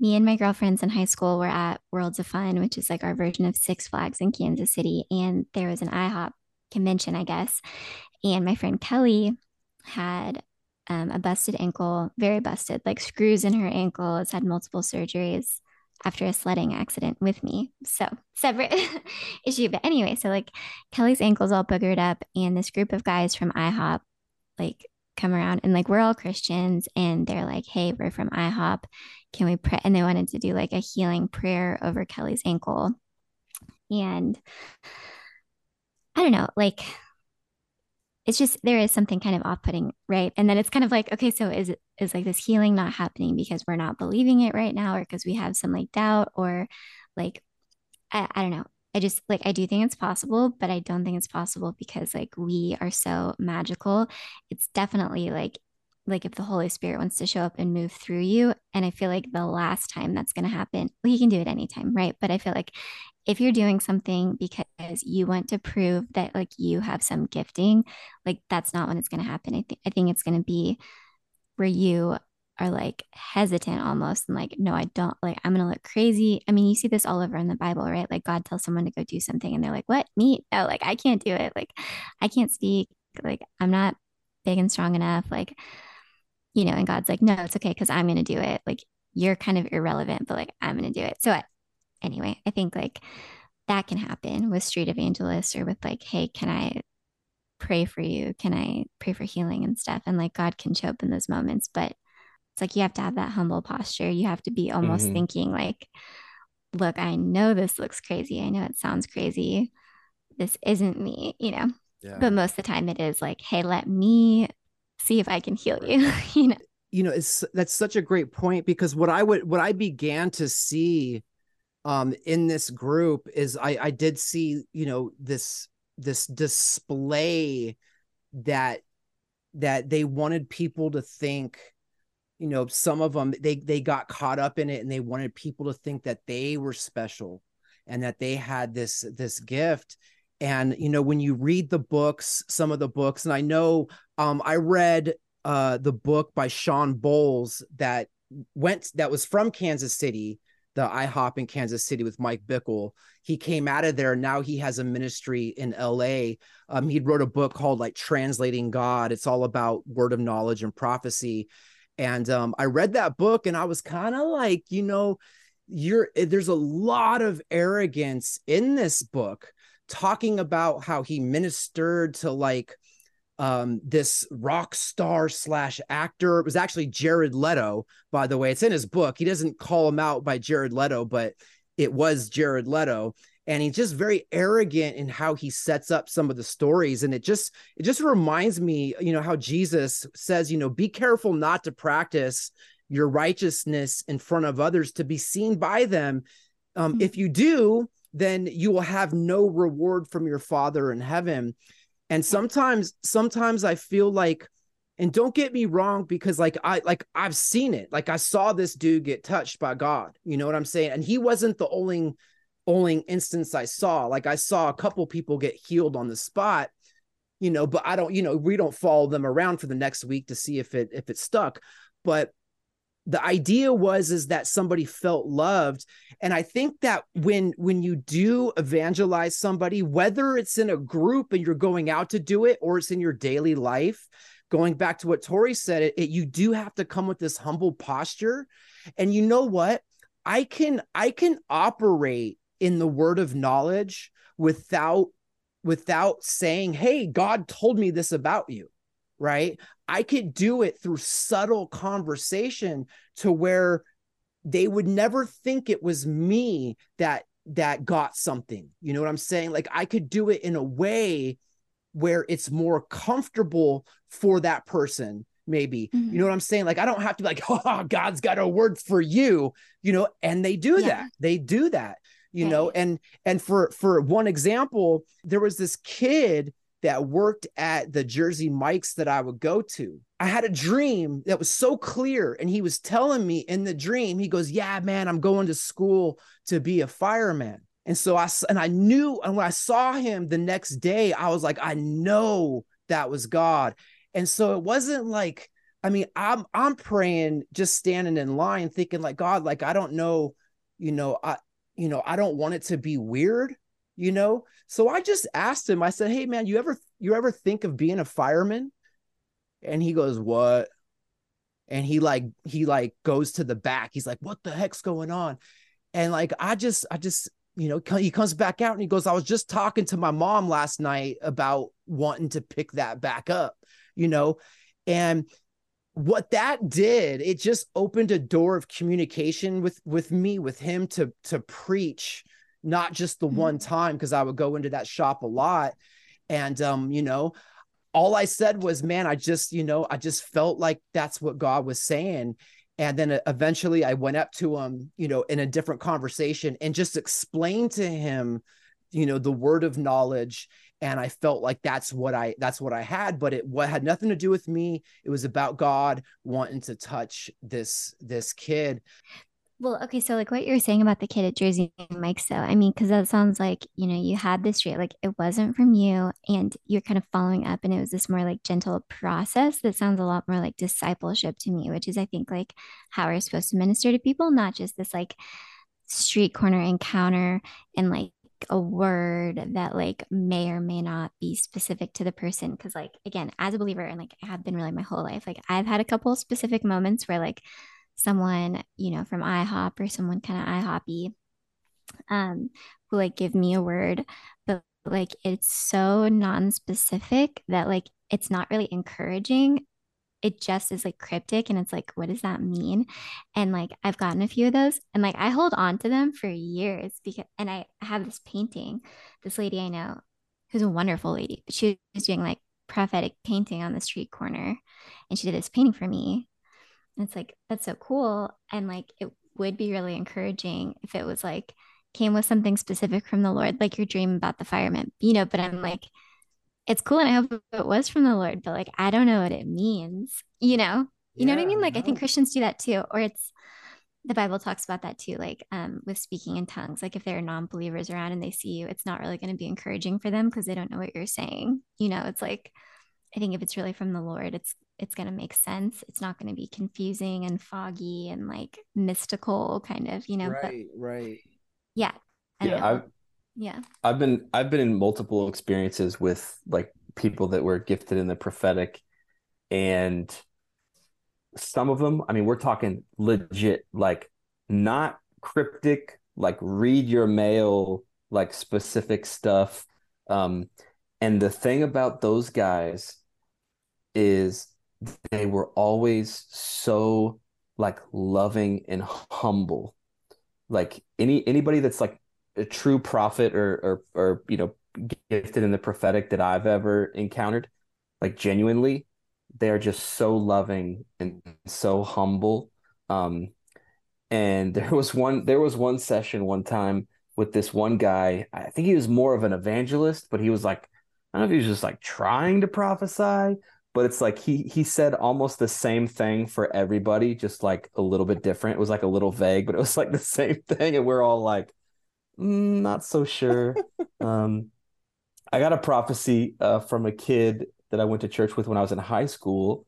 B: me and my girlfriends in high school were at Worlds of Fun, which is like our version of Six Flags in Kansas City. And there was an IHOP convention, I guess. And my friend Kelly had um, a busted ankle, very busted, like screws in her ankle, has had multiple surgeries after a sledding accident with me. So separate issue. But anyway, so like Kelly's ankle's all boogered up, and this group of guys from IHOP like come around and like we're all Christians and they're like, hey, we're from IHOP. Can we pray? And they wanted to do like a healing prayer over Kelly's ankle. And I don't know, like it's just there is something kind of off-putting, right? And then it's kind of like, okay, so is it is like this healing not happening because we're not believing it right now or because we have some like doubt or like I, I don't know. I just like I do think it's possible, but I don't think it's possible because like we are so magical. It's definitely like like if the Holy Spirit wants to show up and move through you. And I feel like the last time that's going to happen, well, you can do it anytime, right? But I feel like if you're doing something because you want to prove that like you have some gifting, like that's not when it's going to happen. I think I think it's going to be where you are like hesitant almost and like, no, I don't like, I'm going to look crazy. I mean, you see this all over in the Bible, right? Like God tells someone to go do something and they're like, what? Me? Oh, like I can't do it. Like I can't speak. Like I'm not big and strong enough. Like, you know, and God's like, no, it's okay because I'm going to do it. Like you're kind of irrelevant, but like I'm going to do it. So I, anyway, I think like that can happen with street evangelists or with like, hey, can I pray for you? Can I pray for healing and stuff? And like God can show up in those moments. But it's like you have to have that humble posture. You have to be almost mm-hmm. thinking like, look, I know this looks crazy. I know it sounds crazy. This isn't me, you know. Yeah. But most of the time it is like, hey, let me see if I can heal you, you know.
A: You know, it's that's such a great point because what I would what I began to see um in this group is I I did see, you know, this this display that that they wanted people to think you know some of them they they got caught up in it and they wanted people to think that they were special and that they had this this gift and you know when you read the books some of the books and i know um i read uh the book by Shawn Bolz that went that was from kansas city the ihop in kansas city with mike bickle. He came out of there. Now he has a ministry in la um he wrote a book called like translating god. It's all about word of knowledge and prophecy. And um, I read that book and I was kind of like, you know, you're eh, there's a lot of arrogance in this book talking about how he ministered to like um, this rock star slash actor. It was actually Jared Leto, by the way. It's in his book. He doesn't call him out by Jared Leto, but it was Jared Leto and he's just very arrogant in how he sets up some of the stories and it just it just reminds me you know how jesus says you know be careful not to practice your righteousness in front of others to be seen by them um, mm-hmm. if you do then you will have no reward from your father in heaven and sometimes sometimes i feel like and don't get me wrong because like i like i've seen it like i saw this dude get touched by god you know what i'm saying and he wasn't the only only instance I saw. Like I saw a couple people get healed on the spot, you know, but I don't, you know, we don't follow them around for the next week to see if it if it stuck. But the idea was is that somebody felt loved. And i think that when when you do evangelize somebody whether it's in a group and you're going out to do it or it's in your daily life going back to what tori said it, it you do have to come with this humble posture. And you know what? I can I can operate in the word of knowledge without without saying, "Hey, God told me this about you." Right? I could do it through subtle conversation to where they would never think it was me that that got something. You know what I'm saying? Like I could do it in a way where it's more comfortable for that person maybe mm-hmm. you know what i'm saying like i don't have to be like oh god's got a word for you you know and they do yeah. that they do that you know and and for for one example there was this kid that worked at the jersey mikes that i would go to i had a dream that was so clear and he was telling me in the dream he goes yeah man i'm going to school to be a fireman and so I and I knew, and when I saw him the next day, I was like, I know that was God. And so it wasn't like, I mean, I'm I'm praying, just standing in line, thinking like, God, like I don't know, you know, I you know, I don't want it to be weird, you know. So I just asked him, I said, Hey man, you ever you ever think of being a fireman? And he goes, What? And he like he like goes to the back. He's like, What the heck's going on? And like I just I just you know, he comes back out and he goes, I was just talking to my mom last night about wanting to pick that back up, you know, and what that did, it just opened a door of communication with with me, with him to to preach, not just the mm-hmm. one time, because I would go into that shop a lot. And um, you know, all I said was, man, I just, you know, I just felt like that's what God was saying and then uh, eventually i went up to him you know in a different conversation and just explained to him you know the word of knowledge and i felt like that's what i that's what i had but it what had nothing to do with me it was about god wanting to touch this this kid
B: well, okay, so like what you're saying about the kid at Jersey Mike's, though, I mean, because that sounds like you know you had this dream, like it wasn't from you, and you're kind of following up, and it was this more like gentle process that sounds a lot more like discipleship to me, which is I think like how we're supposed to minister to people, not just this like street corner encounter and like a word that like may or may not be specific to the person because like again as a believer and like I have been really my whole life like I've had a couple specific moments where like someone, you know, from IHOP or someone kind of IHOPy um, who like give me a word, but like it's so non-specific that like it's not really encouraging. It just is like cryptic and it's like, what does that mean? And like I've gotten a few of those and like I hold on to them for years because and I have this painting, this lady I know who's a wonderful lady, but she was doing like prophetic painting on the street corner and she did this painting for me it's like, that's so cool. And like, it would be really encouraging if it was like, came with something specific from the Lord, like your dream about the fireman, you know, but I'm like, it's cool. And I hope it was from the Lord, but like, I don't know what it means, you know? You yeah, know what I mean? Like, I, I think Christians do that too. Or it's, the Bible talks about that too, like um, with speaking in tongues. Like if there are non-believers around and they see you, it's not really going to be encouraging for them because they don't know what you're saying. You know, it's like I think if it's really from the Lord, it's it's going to make sense. It's not going to be confusing and foggy and like mystical kind of, you know.
A: Right, but, right.
B: Yeah.
C: yeah, I've,
B: yeah.
C: I've been I've been in multiple experiences with like people that were gifted in the prophetic and some of them, I mean, we're talking legit like not cryptic, like read your mail, like specific stuff. Um and the thing about those guys is they were always so like loving and humble. Like any anybody that's like a true prophet or or or you know gifted in the prophetic that I've ever encountered like genuinely they're just so loving and so humble. Um and there was one there was one session one time with this one guy. I think he was more of an evangelist but he was like I don't know if he was just like trying to prophesy but it's like he he said almost the same thing for everybody, just like a little bit different. It was like a little vague, but it was like the same thing, and we're all like, mm, not so sure. um, I got a prophecy uh, from a kid that I went to church with when I was in high school,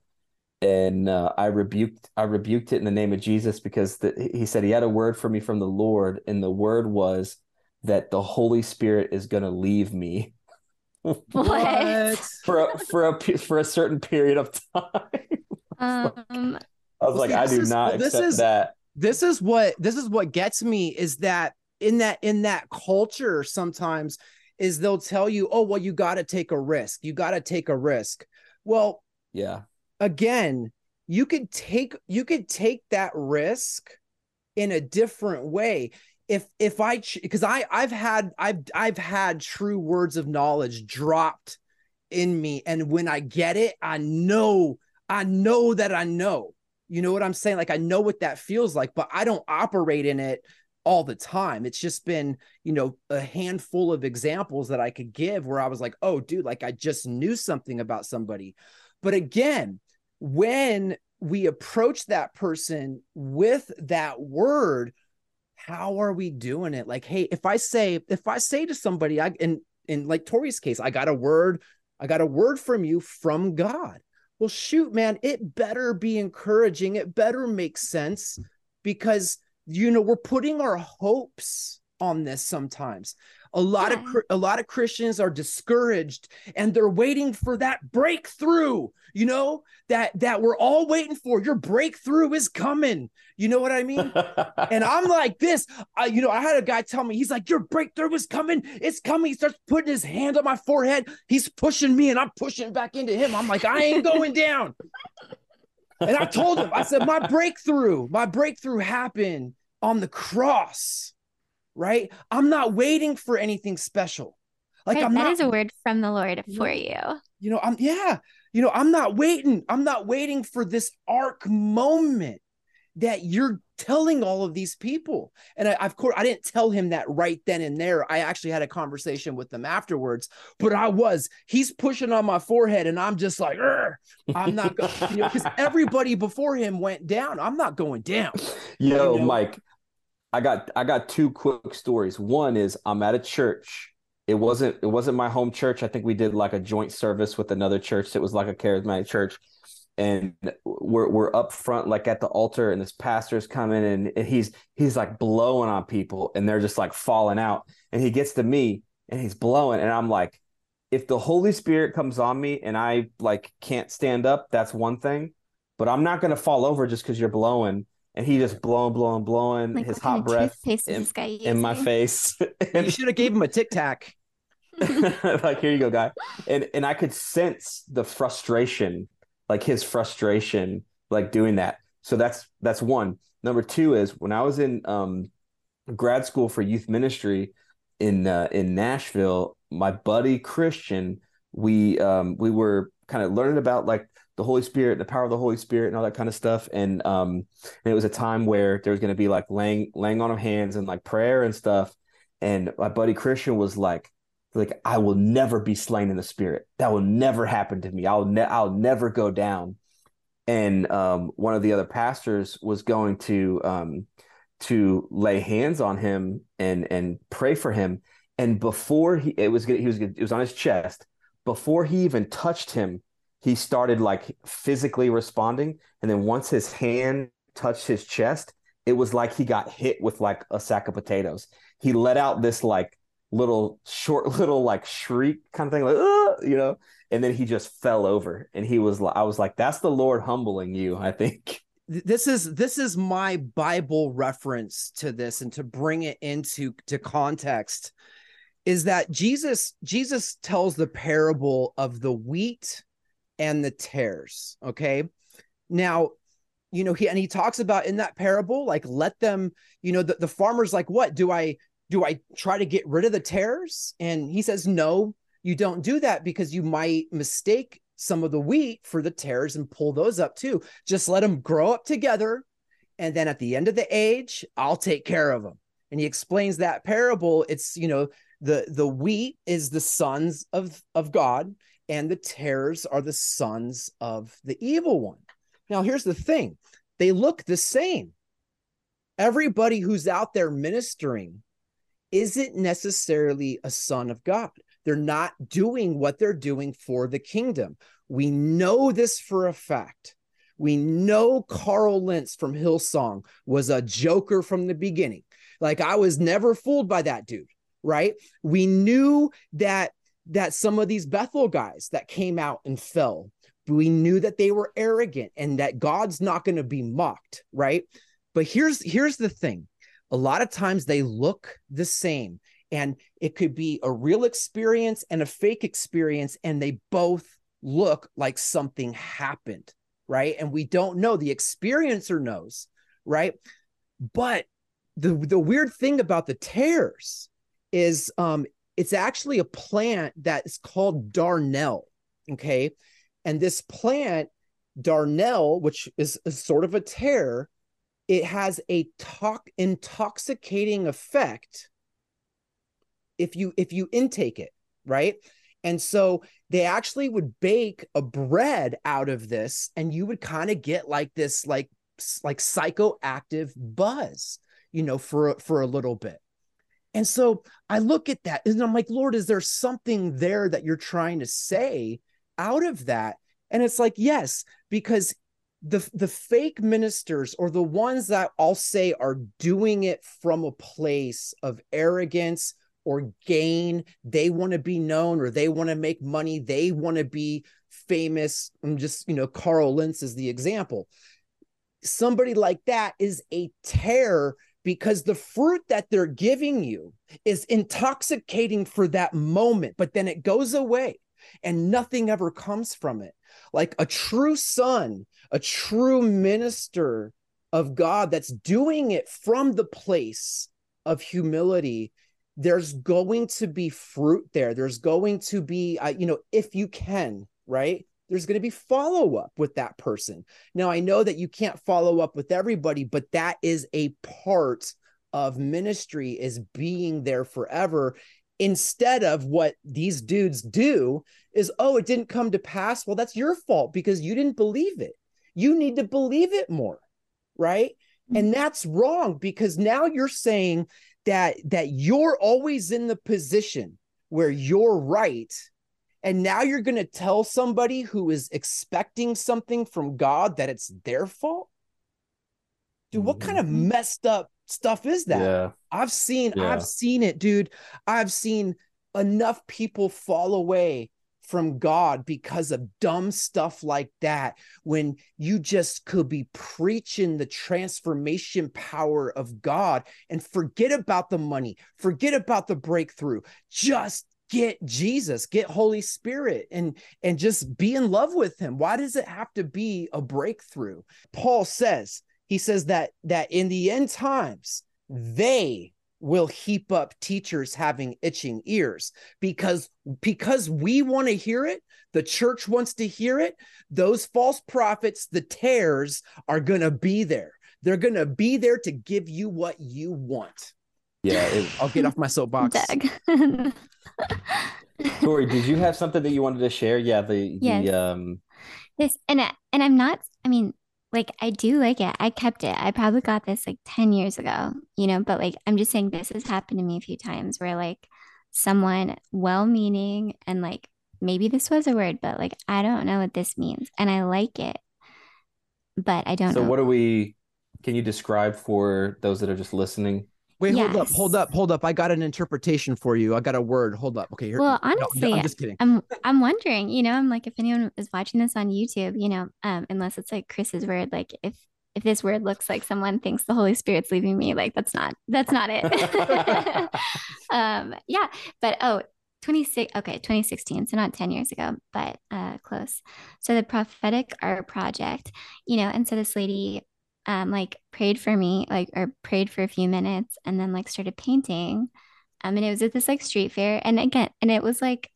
C: and uh, I rebuked I rebuked it in the name of Jesus because the, he said he had a word for me from the Lord, and the word was that the Holy Spirit is going to leave me
B: what?
C: for a, for a for a certain period of time.
B: um,
C: I was like, I do not accept is, that.
A: this is what this is what gets me is that in that in that culture sometimes is they'll tell you, oh well, you got to take a risk. You got to take a risk. Well,
C: yeah.
A: Again, you could take you could take that risk in a different way if if i because i i've had i've i've had true words of knowledge dropped in me. And when i get it i know i know that i know. You know what i'm saying? Like i know what that feels like but i don't operate in it all the time. It's just been you know a handful of examples that i could give where i was like oh dude like i just knew something about somebody. But again when we approach that person with that word how are we doing it? Like hey if i say if i say to somebody i in in like tori's case i got a word i got a word from you from god. Well shoot man it better be encouraging. It better make sense because you know we're putting our hopes on this sometimes a lot yeah. of a lot of Christians are discouraged and they're waiting for that breakthrough, you know, that that we're all waiting for. Your breakthrough is coming. You know what I mean? and I'm like this, I, you know, I had a guy tell me, he's like, your breakthrough is coming. It's coming. He starts putting his hand on my forehead. He's pushing me and I'm pushing back into him. I'm like, I ain't going down. and I told him, I said, my breakthrough, my breakthrough happened on the cross right? I'm not waiting for anything special.
B: Like right, I'm that not, is a word from the Lord for you.
A: You know, I'm yeah, you know, I'm not waiting. I'm not waiting for this arc moment that you're telling all of these people. And I, of course, I didn't tell him that right then and there. I actually had a conversation with them afterwards, but I was, he's pushing on my forehead and I'm just like, I'm not going, you know, because everybody before him went down. I'm not going down.
C: Yo, you know? Mike, I got I got two quick stories. One is I'm at a church. It wasn't it wasn't my home church. I think we did like a joint service with another church that was like a charismatic church. And we're we're up front like at the altar and this pastor's coming and he's he's like blowing on people and they're just like falling out. And he gets to me and he's blowing and I'm like if the Holy Spirit comes on me and I like can't stand up, that's one thing. But I'm not gonna fall over just because you're blowing and he just blowing, blowing, blowing like his hot breath in, in, my face.
A: and, you should have gave him a tic tac.
C: like here you go, guy. And and I could sense the frustration, like his frustration, like doing that. So that's that's one. Number two is when I was in um, grad school for youth ministry in uh, in Nashville, my buddy Christian, we um, we were kind of learning about like the Holy Spirit, and the power of the Holy Spirit, and all that kind of stuff. And um, and it was a time where there was going to be like laying laying on of hands and like prayer and stuff. And my buddy Christian was like, like I will never be slain in the Spirit. That will never happen to me. I'll ne- I'll never go down. And um, one of the other pastors was going to um, to lay hands on him and and pray for him. And before he it was he was it was on his chest. Before he even touched him, he started like physically responding. And then once his hand touched his chest, it was like he got hit with like a sack of potatoes. He let out this like little short little like shriek kind of thing, like, you know, and then he just fell over. And he was like, I was like, that's the Lord humbling you, I think.
A: This is this is my Bible reference to this and to bring it into to context is that Jesus Jesus tells the parable of the wheat and the tares. Okay. Now, you know, he and he talks about in that parable, like let them, you know, the, the farmer's like, what do I do? I try to get rid of the tares? And he says, No, you don't do that because you might mistake some of the wheat for the tares and pull those up too. Just let them grow up together. And then at the end of the age, I'll take care of them. And he explains that parable. It's, you know, the the wheat is the sons of of God and the tares are the sons of the evil one. Now, here's the thing they look the same. Everybody who's out there ministering isn't necessarily a son of God. They're not doing what they're doing for the kingdom. We know this for a fact. We know Carl Lentz from Hillsong was a joker from the beginning. Like I was never fooled by that dude, right? We knew that that some of these Bethel guys that came out and fell, we knew that they were arrogant and that God's not going to be mocked, right? But here's here's the thing. A lot of times they look the same and it could be a real experience and a fake experience and they both look like something happened, right? And we don't know the experiencer knows, right? But the the weird thing about the tears is um it's actually a plant that is called darnel okay? And this plant darnel which is, sort of a tare it has a talk intoxicating effect if you if you intake it right? And so they actually would bake a bread out of this and you would kind of get like this like like psychoactive buzz you know for for a little bit and so i look at that and i'm like lord is there something there that you're trying to say out of that? And it's like yes because the the fake ministers or the ones that I'll say are doing it from a place of arrogance or gain they want to be known or they want to make money they want to be famous. I'm just you know carl lentz is the example. Somebody like that is a tare because the fruit that they're giving you is intoxicating for that moment, but then it goes away and nothing ever comes from it. Like a true son, a true minister of God that's doing it from the place of humility there's going to be fruit there there's going to be uh, you know if you can right there's going to be follow up with that person. Now, I know that you can't follow up with everybody, but that is a part of ministry is being there forever instead of what these dudes do is oh it didn't come to pass well that's your fault because you didn't believe it you need to believe it more right mm-hmm. and that's wrong because now you're saying that that you're always in the position where you're right and now you're going to tell somebody who is expecting something from God that it's their fault? Dude, what kind of mm-hmm. messed up stuff is that?
C: Yeah.
A: I've seen yeah. I've seen it, dude. I've seen enough people fall away from God because of dumb stuff like that when you just could be preaching the transformation power of God and forget about the money, forget about the breakthrough. Just get Jesus, get Holy Spirit and and just be in love with him. Why does it have to be a breakthrough? Paul says, he says that that in the end times they will heap up teachers having itching ears because because we want to hear it the church wants to hear it those false prophets the tares are going to be there they're going to be there to give you what you want
C: yeah, it,
A: I'll get off my soapbox.
C: Tori, did you have something that you wanted to share? Yeah, the yes. the um
B: this and and I'm not I mean like I do like it. I kept it. I probably got this like 10 years ago, you know, but like I'm just saying this has happened to me a few times where like someone well-meaning and like maybe this was a word, but like I don't know what this means and I like it. But I don't
C: so
B: know.
C: what are we can you describe for those that are just listening
A: Wait, yes. hold up, hold up, hold up. I got an interpretation for you. I got a word. Hold up. Okay.
B: Here, well, honestly, no, I'm just kidding. I'm I'm wondering, you know, I'm like if anyone is watching this on YouTube, you know, um, unless it's like Chris's word, like if if this word looks like someone thinks the Holy Spirit's leaving me, like that's not that's not it. um, yeah. But oh, 26 okay 2016 so not 10 years ago but uh close so the prophetic art project you know and so this lady um like prayed for me like or prayed for a few minutes and then like started painting. Um and it was at this like street fair. And again and it was like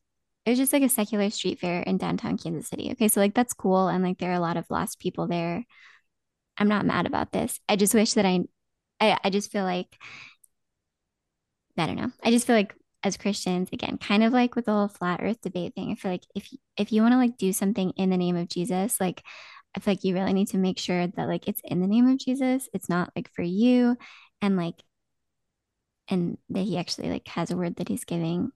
B: it was just like a secular street fair in downtown Kansas City. Okay so like that's cool. And like there are a lot of lost people there. I'm not mad about this. I just wish that I I, I just feel like I don't know. I just feel like as Christians again kind of like with the whole flat earth debate thing I feel like if if you want to like do something in the name of Jesus like I feel like you really need to make sure that like it's in the name of Jesus. It's not like for you and like and that he actually like has a word that he's giving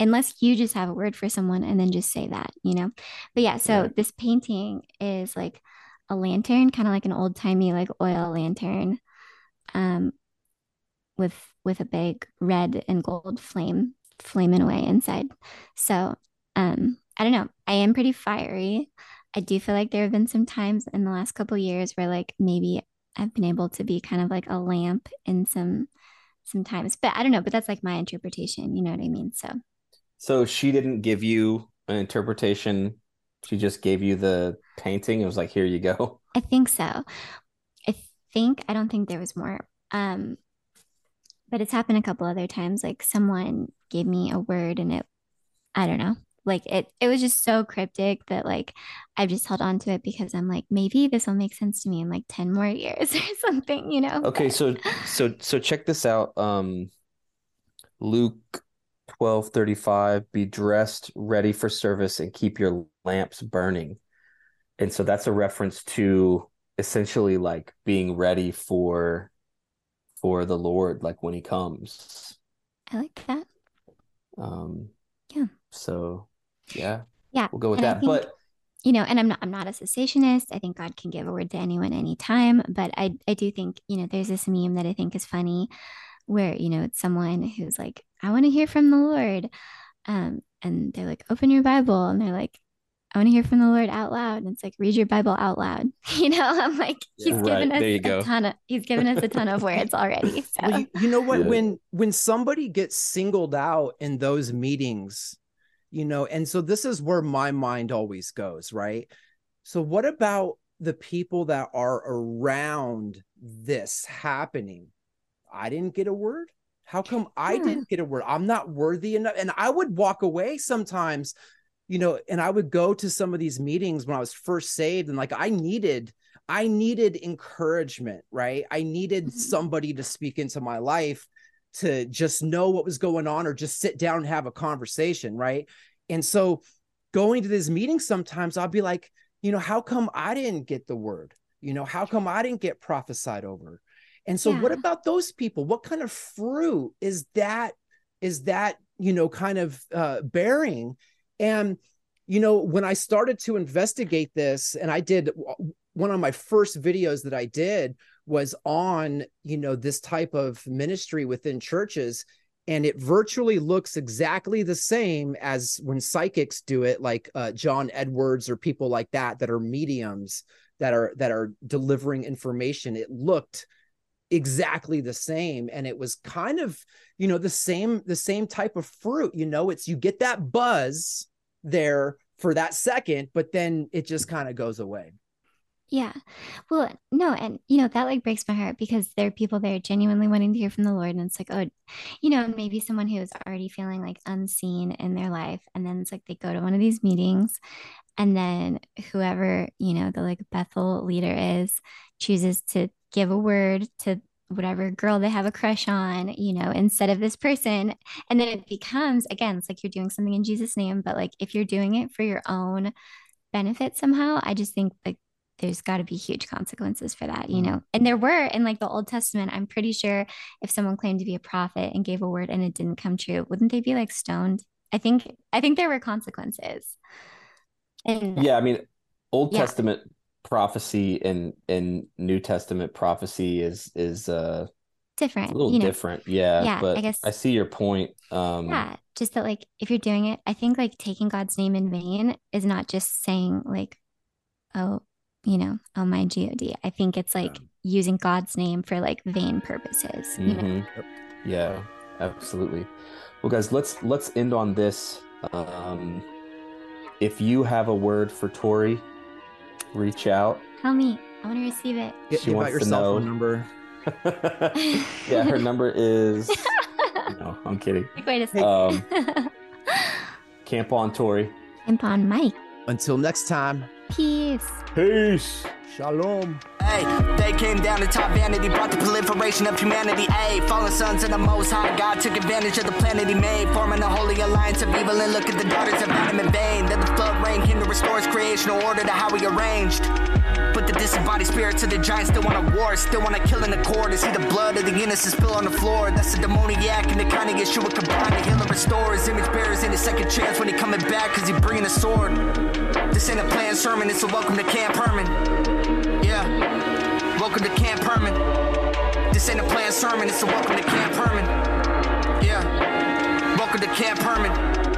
B: unless you just have a word for someone and then just say that, you know. But yeah, so yeah. this painting is like a lantern, kind of like an old-timey like oil lantern um with with a big red and gold flame flaming away inside. So, um I don't know. I am pretty fiery. I do feel like there have been some times in the last couple years where like maybe I've been able to be kind of like a lamp in some sometimes. But I don't know, but that's like my interpretation, you know what I mean? So
C: So she didn't give you an interpretation. She just gave you the painting. It was like, here you go.
B: I think so. I think I don't think there was more. Um but it's happened a couple other times. Like someone gave me a word and it I don't know. Like it it was just so cryptic that like I've just held on to it because I'm like, maybe this will make sense to me in like 10 more years or something, you know?
C: Okay,
B: But-
C: so so so check this out. Um Luke 12:35 be dressed ready for service and keep your lamps burning. And so that's a reference to essentially like being ready for for the Lord like when he comes.
B: I like that.
C: Um
B: Yeah.
C: so yeah,
B: Yeah.
C: we'll go with
B: and
C: that.
B: think-
C: But
B: you know, and I'm not I'm not a cessationist. I think God can give a word to anyone anytime, but I I do think, you know, there's this meme that I think is funny where, you know, it's someone who's like, I want to hear from the Lord. Um, and they're like, open your Bible, and they're like, I want to hear from the Lord out loud. And it's like, read your Bible out loud. You know, I'm like, he's
C: Right,
B: given us a
C: go.
B: ton of he's given us a ton of words already. So
A: Well, you, you know what?
C: Yeah.
A: When when somebody gets singled out in those meetings, you know, and so this is where my mind always goes, right? So what about the people that are around this happening? I didn't get a word. How come I
B: Yeah.
A: didn't get a word? I'm not worthy enough. And I would walk away sometimes, you know, and I would go to some of these meetings when I was first saved and like I needed I needed encouragement, right? I needed
B: Mhm.
A: somebody to speak into my life to just know what was going on or just sit down and have a conversation, right? And so going to these meetings sometimes I'll be like, you know, how come I didn't get the word? You know, how come I didn't get prophesied over? And so what about those people? What kind of fruit is that is that, you know, kind of uh bearing? And you know, when I started to investigate this and I did one of my first videos that I did was on, you know, this type of ministry within churches and it virtually looks exactly the same as when psychics do it like uh, John Edwards or people like that that are mediums that are that are delivering information. It looked exactly the same and it was kind of you know the same the same type of fruit you know? It's you get that buzz there for that second but then it just kind of goes away
B: Yeah. Well, no, and you know, that like breaks my heart because there are people there genuinely wanting to hear from the Lord. And it's like, oh, you know, maybe someone who is already feeling like unseen in their life. And then it's like they go to one of these meetings and then whoever, you know, the like Bethel leader is chooses to give a word to whatever girl they have a crush on, you know, instead of this person. And then it becomes, again, it's like you're doing something in Jesus' name, but like if you're doing it for your own benefit somehow, I just think like there's got to be huge consequences for that, you know. And there were in like the Old Testament. I'm pretty sure if someone claimed to be a prophet and gave a word and it didn't come true, wouldn't they be like stoned? I think I think there were consequences. And
C: yeah, I mean, Old
B: Yeah.
C: Testament prophecy and and New Testament prophecy is is uh
B: different,
C: a little
B: you know.
C: different. Yeah,
B: Yeah,
C: But I
B: guess-
C: I see your point. Um
B: Yeah, just that like if you're doing it, I think like taking God's name in vain is not just saying like, oh, you know, oh my God. I think it's like using God's name for like vain purposes. You know?
C: mhm. Yeah, absolutely. Well, guys, let's let's end on this. Um if you have a word for Tori, reach out.
B: Tell me, I want to receive it.
A: Get,
C: She
A: give
C: wants
A: your
C: to
A: cell
C: know.
A: phone number
C: yeah, her number is no, I'm kidding.
B: Wait a second.
C: Um, Camp on Tori.
B: Camp on Mike.
A: until next time
B: Peace.
C: Peace.
A: shalom
H: Hey, they came down to top vanity, brought the proliferation of humanity. Ayy, fallen sons of the Most High God took advantage of the planet He made, forming a holy alliance of evil. And look at the daughters of Adam in vain. Then the flood rain came to restore His creational order to how He arranged. But the disembodied spirits of the giants still want to war, still want to kill in the core to see the blood of the innocent spill on the floor. That's the demoniac and the kind of Yeshua combined to heal and restore his image bearers in his second chance when he coming back, cause he bringing a sword. This ain't a planned sermon, it's a welcome to Camp Hermon. Yeah. Welcome to Camp Hermon. This ain't a planned sermon, it's a welcome to Camp Hermon. Yeah. Welcome to Camp Hermon.